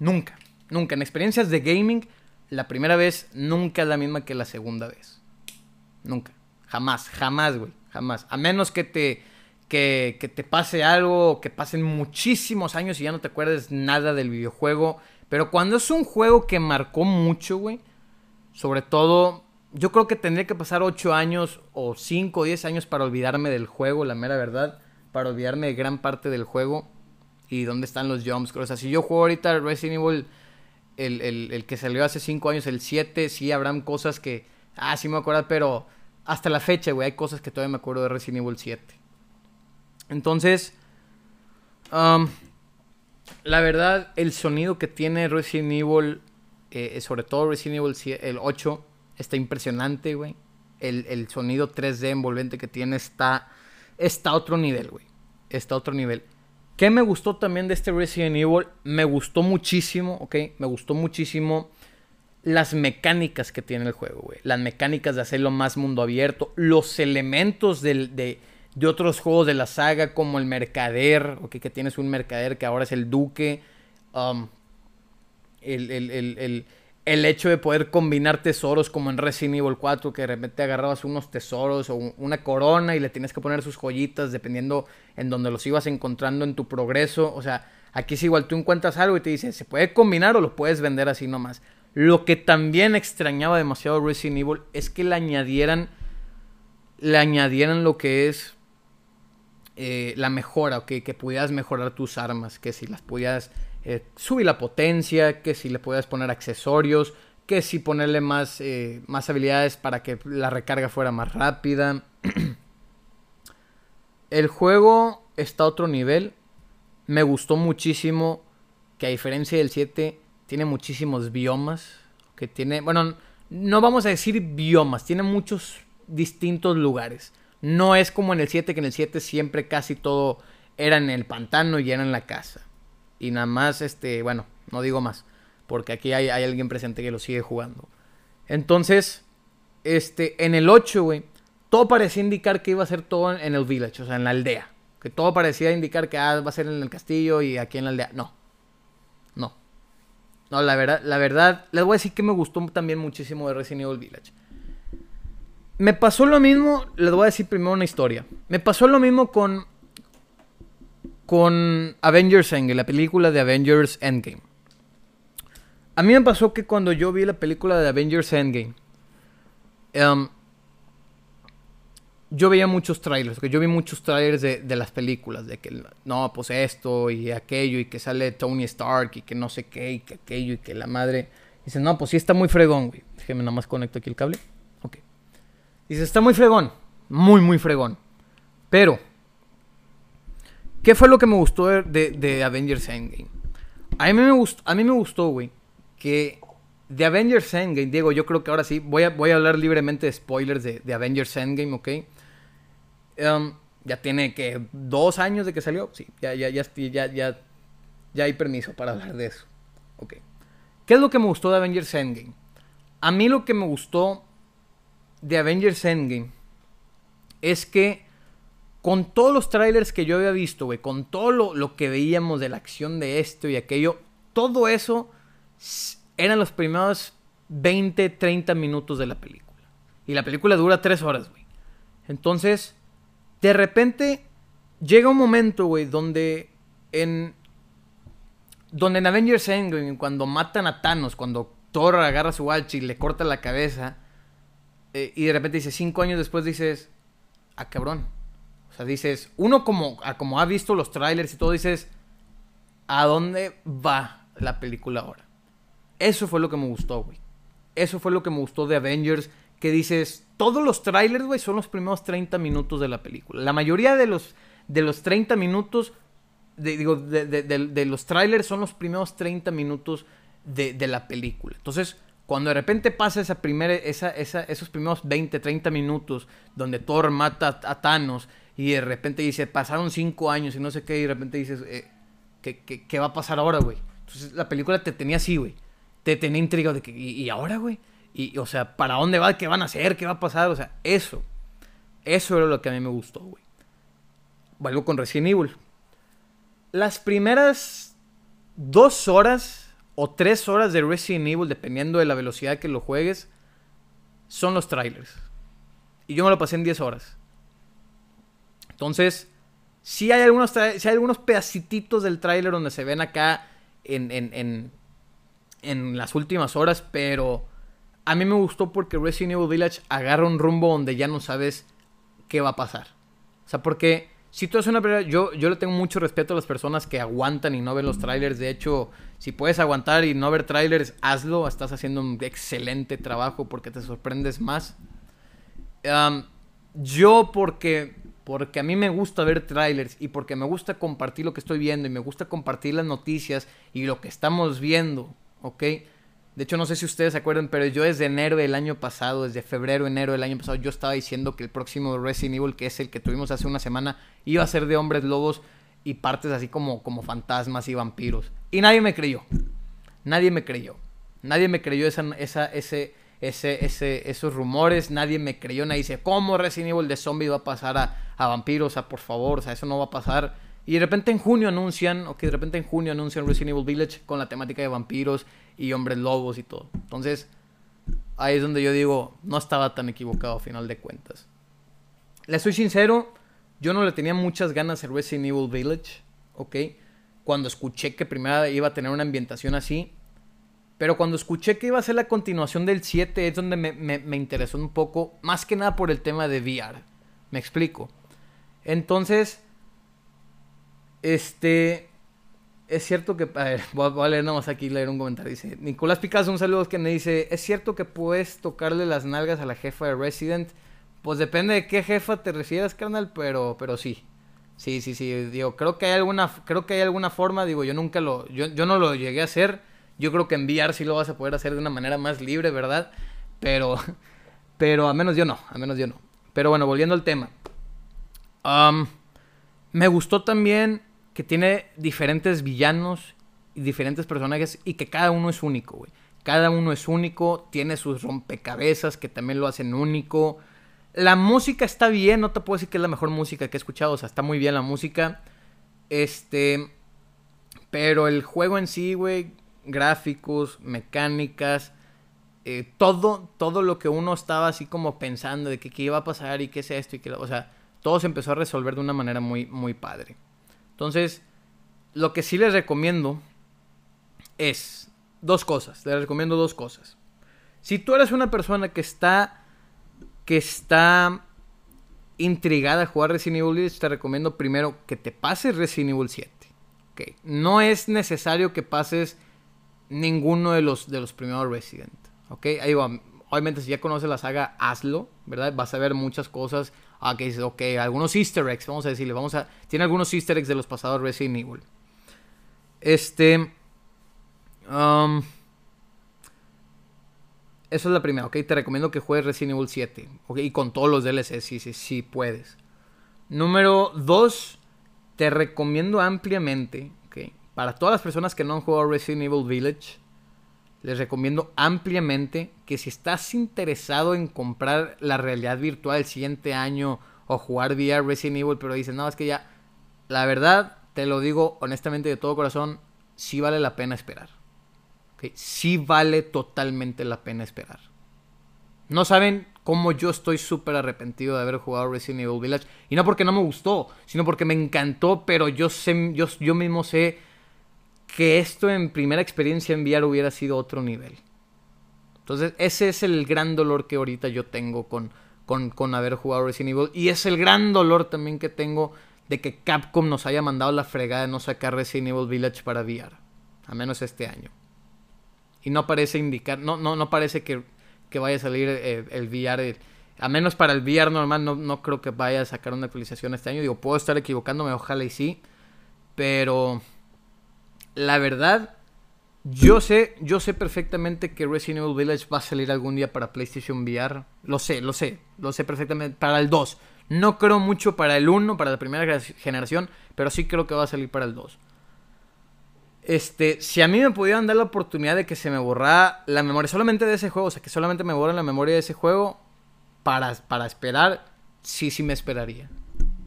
Nunca. Nunca. En experiencias de gaming, la primera vez nunca es la misma que la segunda vez. Nunca. Jamás, jamás, güey. Jamás. A menos que te, que, te pase algo, que pasen muchísimos años y ya no te acuerdes nada del videojuego. Pero cuando es un juego que marcó mucho, güey, sobre todo, yo creo que tendría que pasar 8 años o 5 o 10 años para olvidarme del juego, la mera verdad, para olvidarme de gran parte del juego y dónde están los jumps. O sea, si yo juego ahorita Resident Evil, el, el, el que salió hace 5 años, el 7, sí habrán cosas que, ah, sí me acuerdo, pero hasta la fecha, güey, hay cosas que todavía me acuerdo de Resident Evil 7. Entonces, um, la verdad, el sonido que tiene Resident Evil, eh, sobre todo Resident Evil el 8, está impresionante, güey. El, el, sonido 3D envolvente que tiene está, está a otro nivel, güey. Está a otro nivel. ¿Qué me gustó también de este Resident Evil? Me gustó muchísimo, ¿ok? Me gustó muchísimo las mecánicas que tiene el juego. Las mecánicas de hacerlo más mundo abierto. Los elementos de, de, otros juegos de la saga, como el mercader, ¿ok? Que tienes un mercader que ahora es el duque. Um, el, el, el, el, hecho de poder combinar tesoros como en Resident Evil 4, que de repente agarrabas unos tesoros o una corona y le tienes que poner sus joyitas dependiendo en donde los ibas encontrando en tu progreso. O sea, aquí es igual, tú encuentras algo y te dice, ¿se puede combinar o lo puedes vender así nomás? Lo que también extrañaba demasiado Resident Evil es que le añadieran, le añadieran lo que es eh, la mejora, okay, que pudieras mejorar tus armas, que si las pudieras eh, subir la potencia, que si le pudieras poner accesorios, que si ponerle más, eh, más habilidades para que la recarga fuera más rápida. El juego está a otro nivel. Me gustó muchísimo que a diferencia del 7 tiene muchísimos biomas. Que tiene, bueno, no vamos a decir biomas, tiene muchos distintos lugares. No es como en el 7, que en el 7 siempre casi todo era en el pantano y era en la casa. Y nada más, este, bueno, no digo más, porque aquí hay, alguien presente que lo sigue jugando. Entonces, este, en el 8, güey, todo parecía indicar que iba a ser todo en el village, o sea, en la aldea. Que todo parecía indicar que ah, va a ser en el castillo y aquí en la aldea. No. No, la verdad, la verdad, les voy a decir que me gustó también muchísimo de Resident Evil Village. Me pasó lo mismo, les voy a decir primero una historia. Me pasó lo mismo con con Avengers Endgame, la película de Avengers Endgame. A mí me pasó que cuando yo vi la película de Avengers Endgame, um, yo veía muchos trailers, que yo vi muchos trailers de, las películas, de que no, pues esto y aquello, y que sale Tony Stark, y que no sé qué, y que aquello, y que la madre. Dice, no, pues sí está muy fregón, güey. Déjeme nada más conecto aquí el cable. Ok. Dice, está muy fregón. Muy, muy fregón. Pero, ¿qué fue lo que me gustó de, de, Avengers Endgame? A mí me gustó, a mí me gustó, güey, que de Avengers Endgame, Diego, yo creo que ahora sí, voy a, voy a hablar libremente de spoilers de, de Avengers Endgame, ¿ok? Um, ya tiene que dos años de que salió. Sí, ya, ya, ya, ya, ya, ya hay permiso para hablar de eso. Ok. ¿Qué es lo que me gustó de Avengers Endgame? A mí lo que me gustó de Avengers Endgame es que con todos los trailers que yo había visto, güey, con todo lo, lo, que veíamos de la acción de esto y aquello, todo eso eran los primeros 20, 30 minutos de la película. Y la película dura 3 horas, güey. Entonces, de repente llega un momento, güey, donde en. Donde en Avengers Endgame, cuando matan a Thanos, cuando Thor agarra su hacha y le corta la cabeza, eh, y de repente dice, cinco años después dices, ah, cabrón. O sea, dices, uno como, como ha visto los trailers y todo, dices, ¿a dónde va la película ahora? Eso fue lo que me gustó, güey. Eso fue lo que me gustó de Avengers que dices, todos los trailers, güey, son los primeros 30 minutos de la película. La mayoría de los, de los 30 minutos, de, digo, de, los trailers son los primeros 30 minutos de, la película. Entonces, cuando de repente pasa esa primera, esa, esa, esos primeros 20, 30 minutos donde Thor mata a, Thanos y de repente dice, pasaron 5 años y no sé qué, y de repente dices, eh, ¿qué, qué, va a pasar ahora, güey? Entonces la película te tenía así, güey. Te tenía intriga de que, ¿y, y ahora, güey? Y, o sea, ¿para dónde va? ¿Qué van a hacer? ¿Qué va a pasar? O sea, eso. Eso era lo que a mí me gustó, güey. Vuelvo con Resident Evil. Las primeras dos horas o tres horas de Resident Evil, dependiendo de la velocidad que lo juegues, son los trailers. Y yo me lo pasé en 10 horas. Entonces, sí hay algunos, sí hay algunos pedacititos del trailer donde se ven acá en, en en las últimas horas, pero a mí me gustó porque Resident Evil Village agarra un rumbo donde ya no sabes qué va a pasar. O sea, porque si tú haces una yo, yo le tengo mucho respeto a las personas que aguantan y no ven los trailers. De hecho, si puedes aguantar y no ver trailers, hazlo. Estás haciendo un excelente trabajo porque te sorprendes más. yo porque, porque a mí me gusta ver trailers y porque me gusta compartir lo que estoy viendo y me gusta compartir las noticias y lo que estamos viendo, ¿ok? De hecho, no sé si ustedes se acuerdan, pero yo desde enero del año pasado, desde febrero, enero del año pasado, yo estaba diciendo que el próximo Resident Evil, que es el que tuvimos hace una semana, iba a ser de hombres lobos y partes así como, como fantasmas y vampiros. Y nadie me creyó. Nadie me creyó. Nadie me creyó esa, esa, ese, ese, ese, esos rumores. Nadie me creyó. Nadie dice, ¿cómo Resident Evil de zombie va a pasar a, a vampiros? O sea, por favor, o sea, eso no va a pasar. Y de repente en junio anuncian, o que de repente en junio anuncian Resident Evil Village con la temática de vampiros y hombres lobos y todo. Entonces, ahí es donde yo digo, no estaba tan equivocado a final de cuentas. Le soy sincero, yo no le tenía muchas ganas a Resident Evil Village, ¿ok? Cuando escuché que primero iba a tener una ambientación así. Pero cuando escuché que iba a ser la continuación del 7 es donde me, me interesó un poco, más que nada por el tema de VR. Me explico. Entonces, este. Es cierto que. A ver, voy a leer nada más aquí, leer un comentario. Dice: Nicolás Picasso, un saludo que me dice: ¿Es cierto que puedes tocarle las nalgas a la jefa de Resident? Pues depende de qué jefa te refieras, carnal, pero, pero sí. Sí, sí, sí. Digo, creo que hay alguna, creo que hay alguna forma, digo, yo nunca lo, yo, yo no lo llegué a hacer. Yo creo que enviar sí lo vas a poder hacer de una manera más libre, ¿verdad? Pero, pero a menos yo no, a menos yo no. Pero bueno, volviendo al tema. me gustó también que tiene diferentes villanos y diferentes personajes y que cada uno es único, güey. Cada uno es único, tiene sus rompecabezas que también lo hacen único. La música está bien, no te puedo decir que es la mejor música que he escuchado, o sea, está muy bien la música. Este, pero el juego en sí, güey, gráficos, mecánicas, eh, todo, todo lo que uno estaba así como pensando de que qué iba a pasar y qué es esto y qué, o sea, todo se empezó a resolver de una manera muy, muy padre. Entonces, lo que sí les recomiendo es dos cosas. Les recomiendo dos cosas. Si tú eres una persona que está que está intrigada a jugar Resident Evil Village, te recomiendo primero que te pases Resident Evil 7. Okay. No es necesario que pases ninguno de los, de los primeros Resident. ¿ok? Ahí va. Obviamente, si ya conoces la saga, hazlo, ¿verdad? Vas a ver muchas cosas Ah, que dices, ok, algunos easter eggs, vamos a decirle, vamos a... Tiene algunos easter eggs de los pasados Resident Evil. Este... Um, eso es la primera, ok. Te recomiendo que juegues Resident Evil 7. Ok, y con todos los DLC, sí, sí, sí puedes. Número 2. Te recomiendo ampliamente, ok. Para todas las personas que no han jugado Resident Evil Village, les recomiendo ampliamente que si estás interesado en comprar la realidad virtual el siguiente año o jugar VR Resident Evil, pero dices, no, es que ya, la verdad, te lo digo honestamente de todo corazón, sí vale la pena esperar. ¿Okay? Sí vale totalmente la pena esperar. No saben cómo yo estoy súper arrepentido de haber jugado Resident Evil Village. Y no porque no me gustó, sino porque me encantó, pero yo, sé, yo, yo mismo sé que esto en primera experiencia en VR hubiera sido otro nivel. Entonces, ese es el gran dolor que ahorita yo tengo con, con, haber jugado Resident Evil. Y es el gran dolor también que tengo de que Capcom nos haya mandado la fregada de no sacar Resident Evil Village para VR. A menos este año. Y no parece indicar, no, no, no parece que, vaya a salir eh, el, VR. a menos para el VR normal, no, no creo que vaya a sacar una actualización este año. Digo, puedo estar equivocándome, ojalá y sí. Pero la verdad, yo sé, yo sé perfectamente que Resident Evil Village va a salir algún día para PlayStation VR. Lo sé, lo sé, lo sé perfectamente. Para el 2. No creo mucho para el 1, para la primera generación, pero sí creo que va a salir para el 2. Este, si a mí me pudieran dar la oportunidad de que se me borrara la memoria solamente de ese juego, o sea, que solamente me borren la memoria de ese juego para, para esperar, sí, sí me esperaría.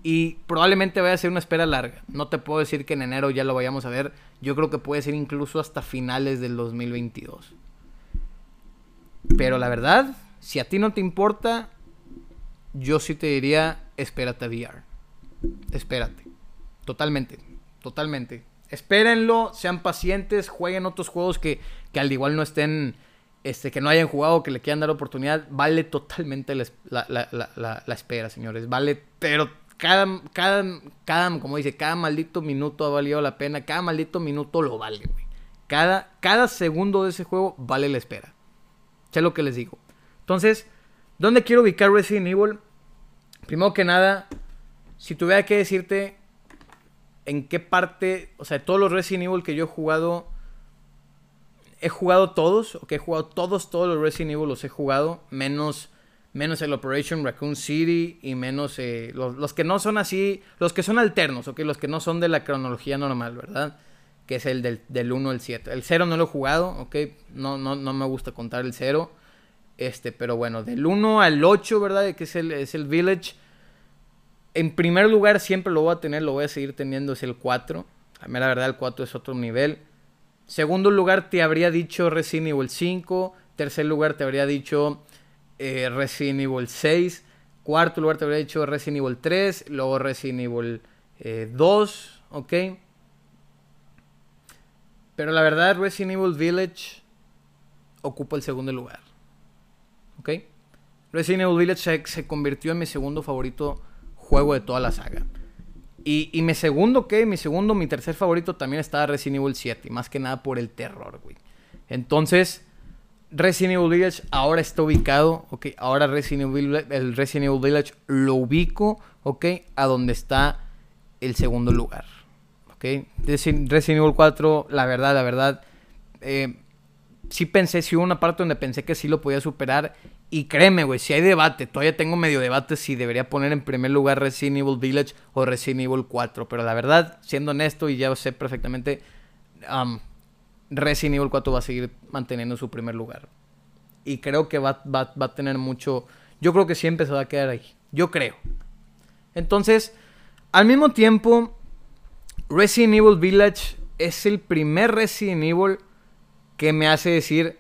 Y probablemente vaya a ser una espera larga. No te puedo decir que en enero ya lo vayamos a ver. Yo creo que puede ser incluso hasta finales del 2022. Pero la verdad, si a ti no te importa, yo sí te diría, espérate a VR. Espérate. Totalmente. Totalmente. Espérenlo, sean pacientes, jueguen otros juegos que, que al igual no estén, este, que no hayan jugado, que le quieran dar oportunidad. Vale totalmente la, la, la, espera, señores. Vale, pero cada, cada, cada, como dice, cada maldito minuto ha valido la pena. Cada maldito minuto lo vale, güey. Cada, cada segundo de ese juego vale la espera. Sé lo que les digo. Entonces, ¿dónde quiero ubicar Resident Evil? Primero que nada, si tuviera que decirte en qué parte, o sea, todos los Resident Evil que yo he jugado, he jugado todos, o que he jugado todos, todos los Resident Evil los he jugado, menos, menos el Operation Raccoon City y menos eh, los, que no son así, los que son alternos, ok, los que no son de la cronología normal, ¿verdad? Que es el del, del 1 al 7. El 0 no lo he jugado, ok, no, no, no me gusta contar el 0. Este, pero bueno, del 1 al 8, ¿verdad? Que es el, es el Village. En primer lugar, siempre lo voy a tener, lo voy a seguir teniendo, es el 4. A mí la verdad el 4 es otro nivel. Segundo lugar te habría dicho Resident Evil 5. Tercer lugar te habría dicho eh, Resident Evil 6. Cuarto lugar te habría dicho Resident Evil 3. Luego Resident Evil 2. Eh, ¿Ok? Pero la verdad Resident Evil Village ocupa el segundo lugar. ¿Ok? Resident Evil Village se, convirtió en mi segundo favorito juego de toda la saga. Y, mi segundo, ¿qué? Mi segundo, mi tercer favorito también está Resident Evil 7. Y más que nada por el terror, güey. Entonces, Resident Evil Village ahora está ubicado, ¿ok? Ahora Resident Evil, el Resident Evil Village lo ubico, ¿ok? A donde está el segundo lugar, ¿ok? Resident Evil 4, la verdad, la verdad, eh, sí pensé, sí hubo una parte donde pensé que sí lo podía superar. Y créeme, güey, si hay debate, todavía tengo medio debate si debería poner en primer lugar Resident Evil Village o Resident Evil 4. Pero la verdad, siendo honesto y ya sé perfectamente, um, Resident Evil 4 va a seguir manteniendo su primer lugar. Y creo que va, va, va a tener mucho... Yo creo que siempre se va a quedar ahí. Yo creo. Entonces, al mismo tiempo, Resident Evil Village es el primer Resident Evil que me hace decir,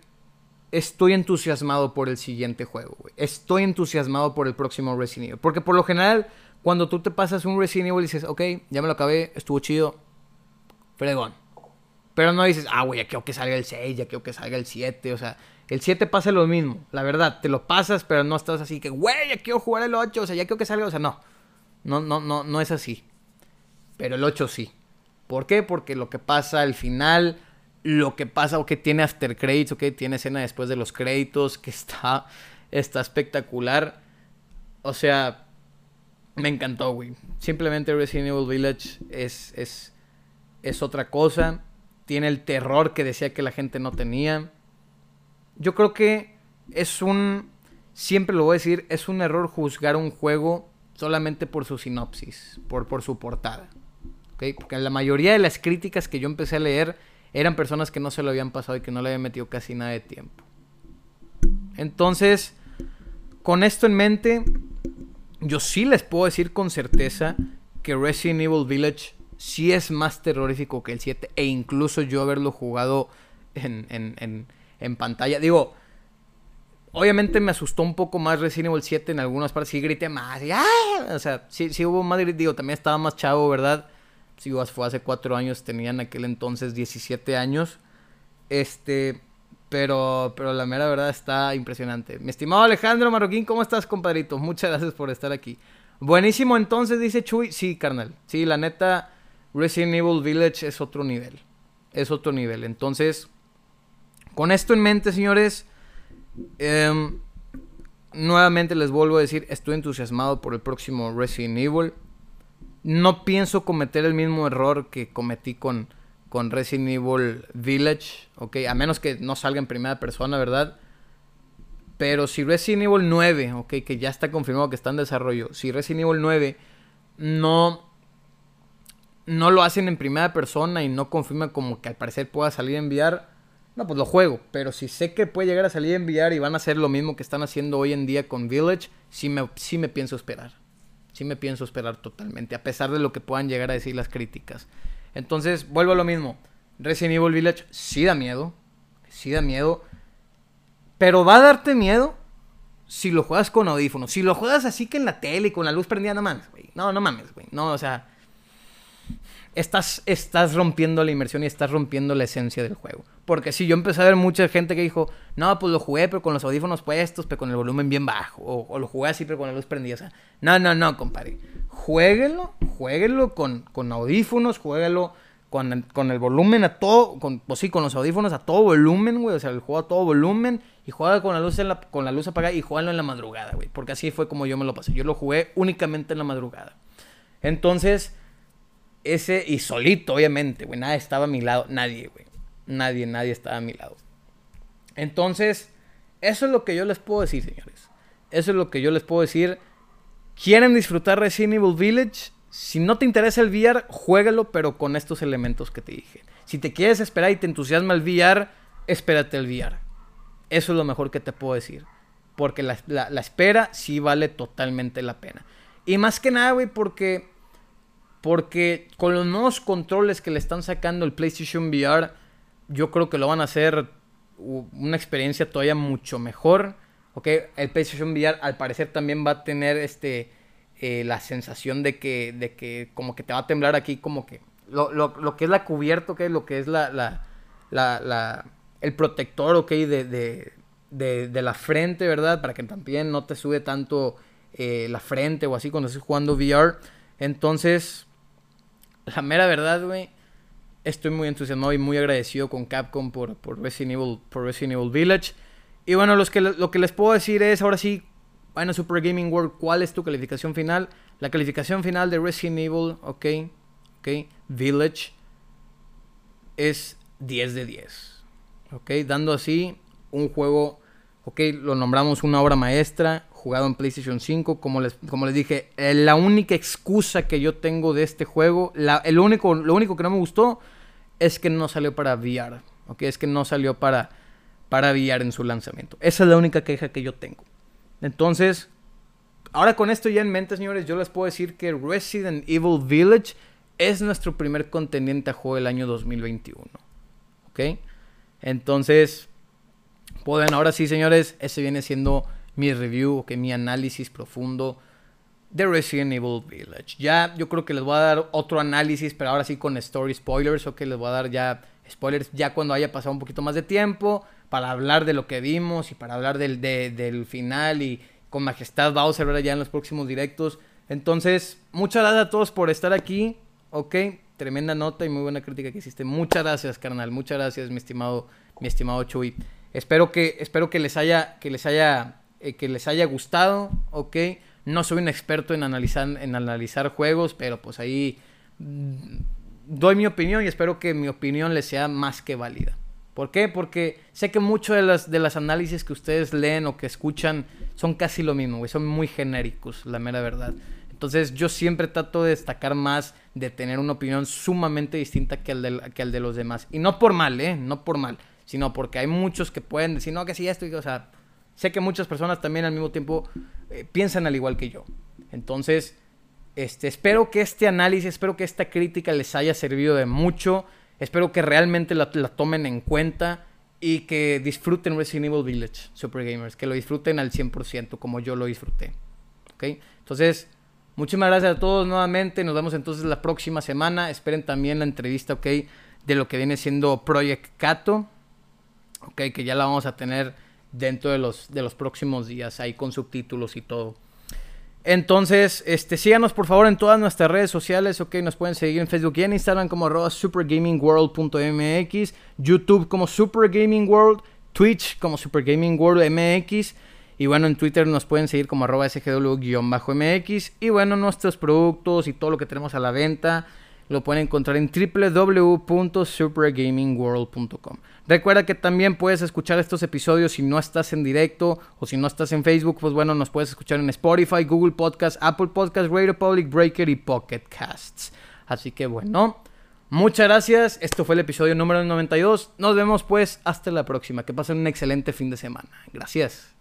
estoy entusiasmado por el siguiente juego. Estoy entusiasmado por el próximo Resident Evil. Porque por lo general, cuando tú te pasas un Resident Evil y dices, ok, ya me lo acabé, estuvo chido, fregón. Pero no dices, ah, güey, ya quiero que salga el 6, ya quiero que salga el 7, o sea, el 7 pasa lo mismo, la verdad, te lo pasas, pero no estás así que, güey, ya quiero jugar el 8, o sea, ya quiero que salga, o sea, no. No, no, no, no es así. Pero el 8 sí. ¿Por qué? Porque lo que pasa al final lo que pasa o que tiene after credits, o que tiene escena después de los créditos, que está, está espectacular. O sea, me encantó, güey. Simplemente Resident Evil Village es, es, es otra cosa. Tiene el terror que decía que la gente no tenía. Yo creo que es un, siempre lo voy a decir, es un error juzgar un juego solamente por su sinopsis, por, por su portada. Porque la mayoría de las críticas que yo empecé a leer eran personas que no se lo habían pasado y que no le habían metido casi nada de tiempo. Entonces, con esto en mente, yo sí les puedo decir con certeza que Resident Evil Village sí es más terrorífico que el 7 e incluso yo haberlo jugado en, en, en, pantalla. Digo, obviamente me asustó un poco más Resident Evil 7 en algunas partes, sí grité más, o sea, sí, sí hubo más, digo, también estaba más chavo, ¿verdad? si fue hace cuatro años, tenía en aquel entonces 17 años. Este, pero, pero la mera verdad está impresionante. Mi estimado Alejandro Marroquín, ¿cómo estás, compadrito? Muchas gracias por estar aquí. Buenísimo, entonces, dice Chuy. Sí, carnal. Sí, la neta, Resident Evil Village es otro nivel. Es otro nivel. Entonces, con esto en mente, señores, em, nuevamente les vuelvo a decir, estoy entusiasmado por el próximo Resident Evil no pienso cometer el mismo error que cometí con, con Resident Evil Village, ¿ok? A menos que no salga en primera persona, ¿verdad? Pero si Resident Evil 9, ¿ok? Que ya está confirmado que está en desarrollo. Si Resident Evil 9 no, no lo hacen en primera persona y no confirma como que al parecer pueda salir en VR, no, pues lo juego. Pero si sé que puede llegar a salir en VR y van a hacer lo mismo que están haciendo hoy en día con Village, sí me, me pienso esperar sí me pienso esperar totalmente, a pesar de lo que puedan llegar a decir las críticas. Entonces, vuelvo a lo mismo. Resident Evil Village sí da miedo, sí da miedo, pero va a darte miedo si lo juegas con audífonos. Si lo juegas así que en la tele y con la luz prendida, no mames, güey. No, no mames, güey. No, o sea, estás, estás rompiendo la inmersión y estás rompiendo la esencia del juego. Porque si yo empecé a ver mucha gente que dijo, no, pues lo jugué, pero con los audífonos puestos, pero con el volumen bien bajo. O, lo jugué así, pero con la luz prendida. O sea, no, no, no, compadre. Jueguelo, jueguelo con, con audífonos, jueguelo con, con, el volumen a todo, con, pues sí, con los audífonos a todo volumen, güey. O sea, el juego a todo volumen. Y juega con la luz, en con la luz apagada y juegalo en la madrugada, güey. Porque así fue como yo me lo pasé. Yo lo jugué únicamente en la madrugada. Entonces, ese, y solito, obviamente, güey. Nadie estaba a mi lado. Nadie, güey. Nadie, nadie estaba a mi lado. Entonces, eso es lo que yo les puedo decir, señores. Eso es lo que yo les puedo decir. ¿Quieren disfrutar Resident Evil Village? Si no te interesa el VR, juégalo, pero con estos elementos que te dije. Si te quieres esperar y te entusiasma el VR, espérate el VR. Eso es lo mejor que te puedo decir. Porque la, la espera sí vale totalmente la pena. Y más que nada, güey, porque porque con los nuevos controles que le están sacando el PlayStation VR, yo creo que lo van a hacer una experiencia todavía mucho mejor. ¿ok? El PlayStation VR al parecer también va a tener este, eh, la sensación de que, de que como que te va a temblar aquí, como que lo, lo, que es la cubierta, ¿ok? Lo que es la, la, la, el protector, ¿ok? De, de, de, de, la frente, ¿verdad? Para que también no te sube tanto eh, la frente o así cuando estés jugando VR. Entonces, la mera verdad, güey, estoy muy entusiasmado y muy agradecido con Capcom por, por, Resident, Evil, por Resident Evil Village. Y bueno, los que, lo que les puedo decir es, ahora sí, bueno, Super Gaming World, ¿cuál es tu calificación final? La calificación final de Resident Evil, ok, ok, Village, es 10 de 10. Ok, dando así un juego, ok, lo nombramos una obra maestra, jugado en PlayStation 5. Como les, como les dije, eh, la única excusa que yo tengo de este juego, la, el único, lo único que no me gustó es que no salió para VR. ¿ok? Es que no salió para, para VR en su lanzamiento. Esa es la única queja que yo tengo. Entonces, ahora con esto ya en mente, señores, yo les puedo decir que Resident Evil Village es nuestro primer contendiente a juego del año 2021. ¿Ok? Entonces, pueden, ahora sí, señores, ese viene siendo mi review, que mi análisis profundo de Resident Evil Village. Ya yo creo que les voy a dar otro análisis, pero ahora sí con story spoilers, o que les voy a dar ya spoilers ya cuando haya pasado un poquito más de tiempo, para hablar de lo que vimos y para hablar del, del final y con majestad Bowser ¿verdad? ya en los próximos directos. Entonces, muchas gracias a todos por estar aquí, ok, tremenda nota y muy buena crítica que hiciste. Muchas gracias, carnal, muchas gracias, mi estimado, mi estimado Chuy. Espero que, espero que les haya, que les haya eh, que les haya gustado, ok. No soy un experto en analizar, en analizar juegos, pero pues ahí mm, doy mi opinión y espero que mi opinión les sea más que válida. ¿Por qué? Porque sé que muchos de las, de las análisis que ustedes leen o que escuchan son casi lo mismo, güey. Son muy genéricos, la mera verdad. Entonces yo siempre trato de destacar más, de tener una opinión sumamente distinta que el de, que el de los demás. Y no por mal, ¿eh? No por mal, sino porque hay muchos que pueden decir, no, que sí, esto, o sea, Sé que muchas personas también al mismo tiempo eh, piensan al igual que yo. Entonces, este, espero que este análisis, espero que esta crítica les haya servido de mucho. Espero que realmente la, tomen en cuenta y que disfruten Resident Evil Village, Super Gamers. Que lo disfruten al 100% como yo lo disfruté. ¿Ok? Entonces, muchísimas gracias a todos nuevamente. Nos vemos entonces la próxima semana. Esperen también la entrevista, ¿ok? De lo que viene siendo Project Cato. ¿Ok? Que ya la vamos a tener dentro de los, de los próximos días, ahí con subtítulos y todo. Entonces, este, síganos por favor en todas nuestras redes sociales, ok, nos pueden seguir en Facebook y en Instagram como arroba supergamingworld.mx, YouTube como supergamingworld, Twitch como supergamingworldmx, y bueno, en Twitter nos pueden seguir como arroba sgw-mx, y bueno, nuestros productos y todo lo que tenemos a la venta lo pueden encontrar en www.supergamingworld.com. Recuerda que también puedes escuchar estos episodios si no estás en directo o si no estás en Facebook, pues bueno, nos puedes escuchar en Spotify, Google Podcast, Apple Podcast, Radio Public, Breaker y Pocket Casts. Así que bueno, muchas gracias. Esto fue el episodio número 92. Nos vemos pues hasta la próxima. Que pasen un excelente fin de semana. Gracias.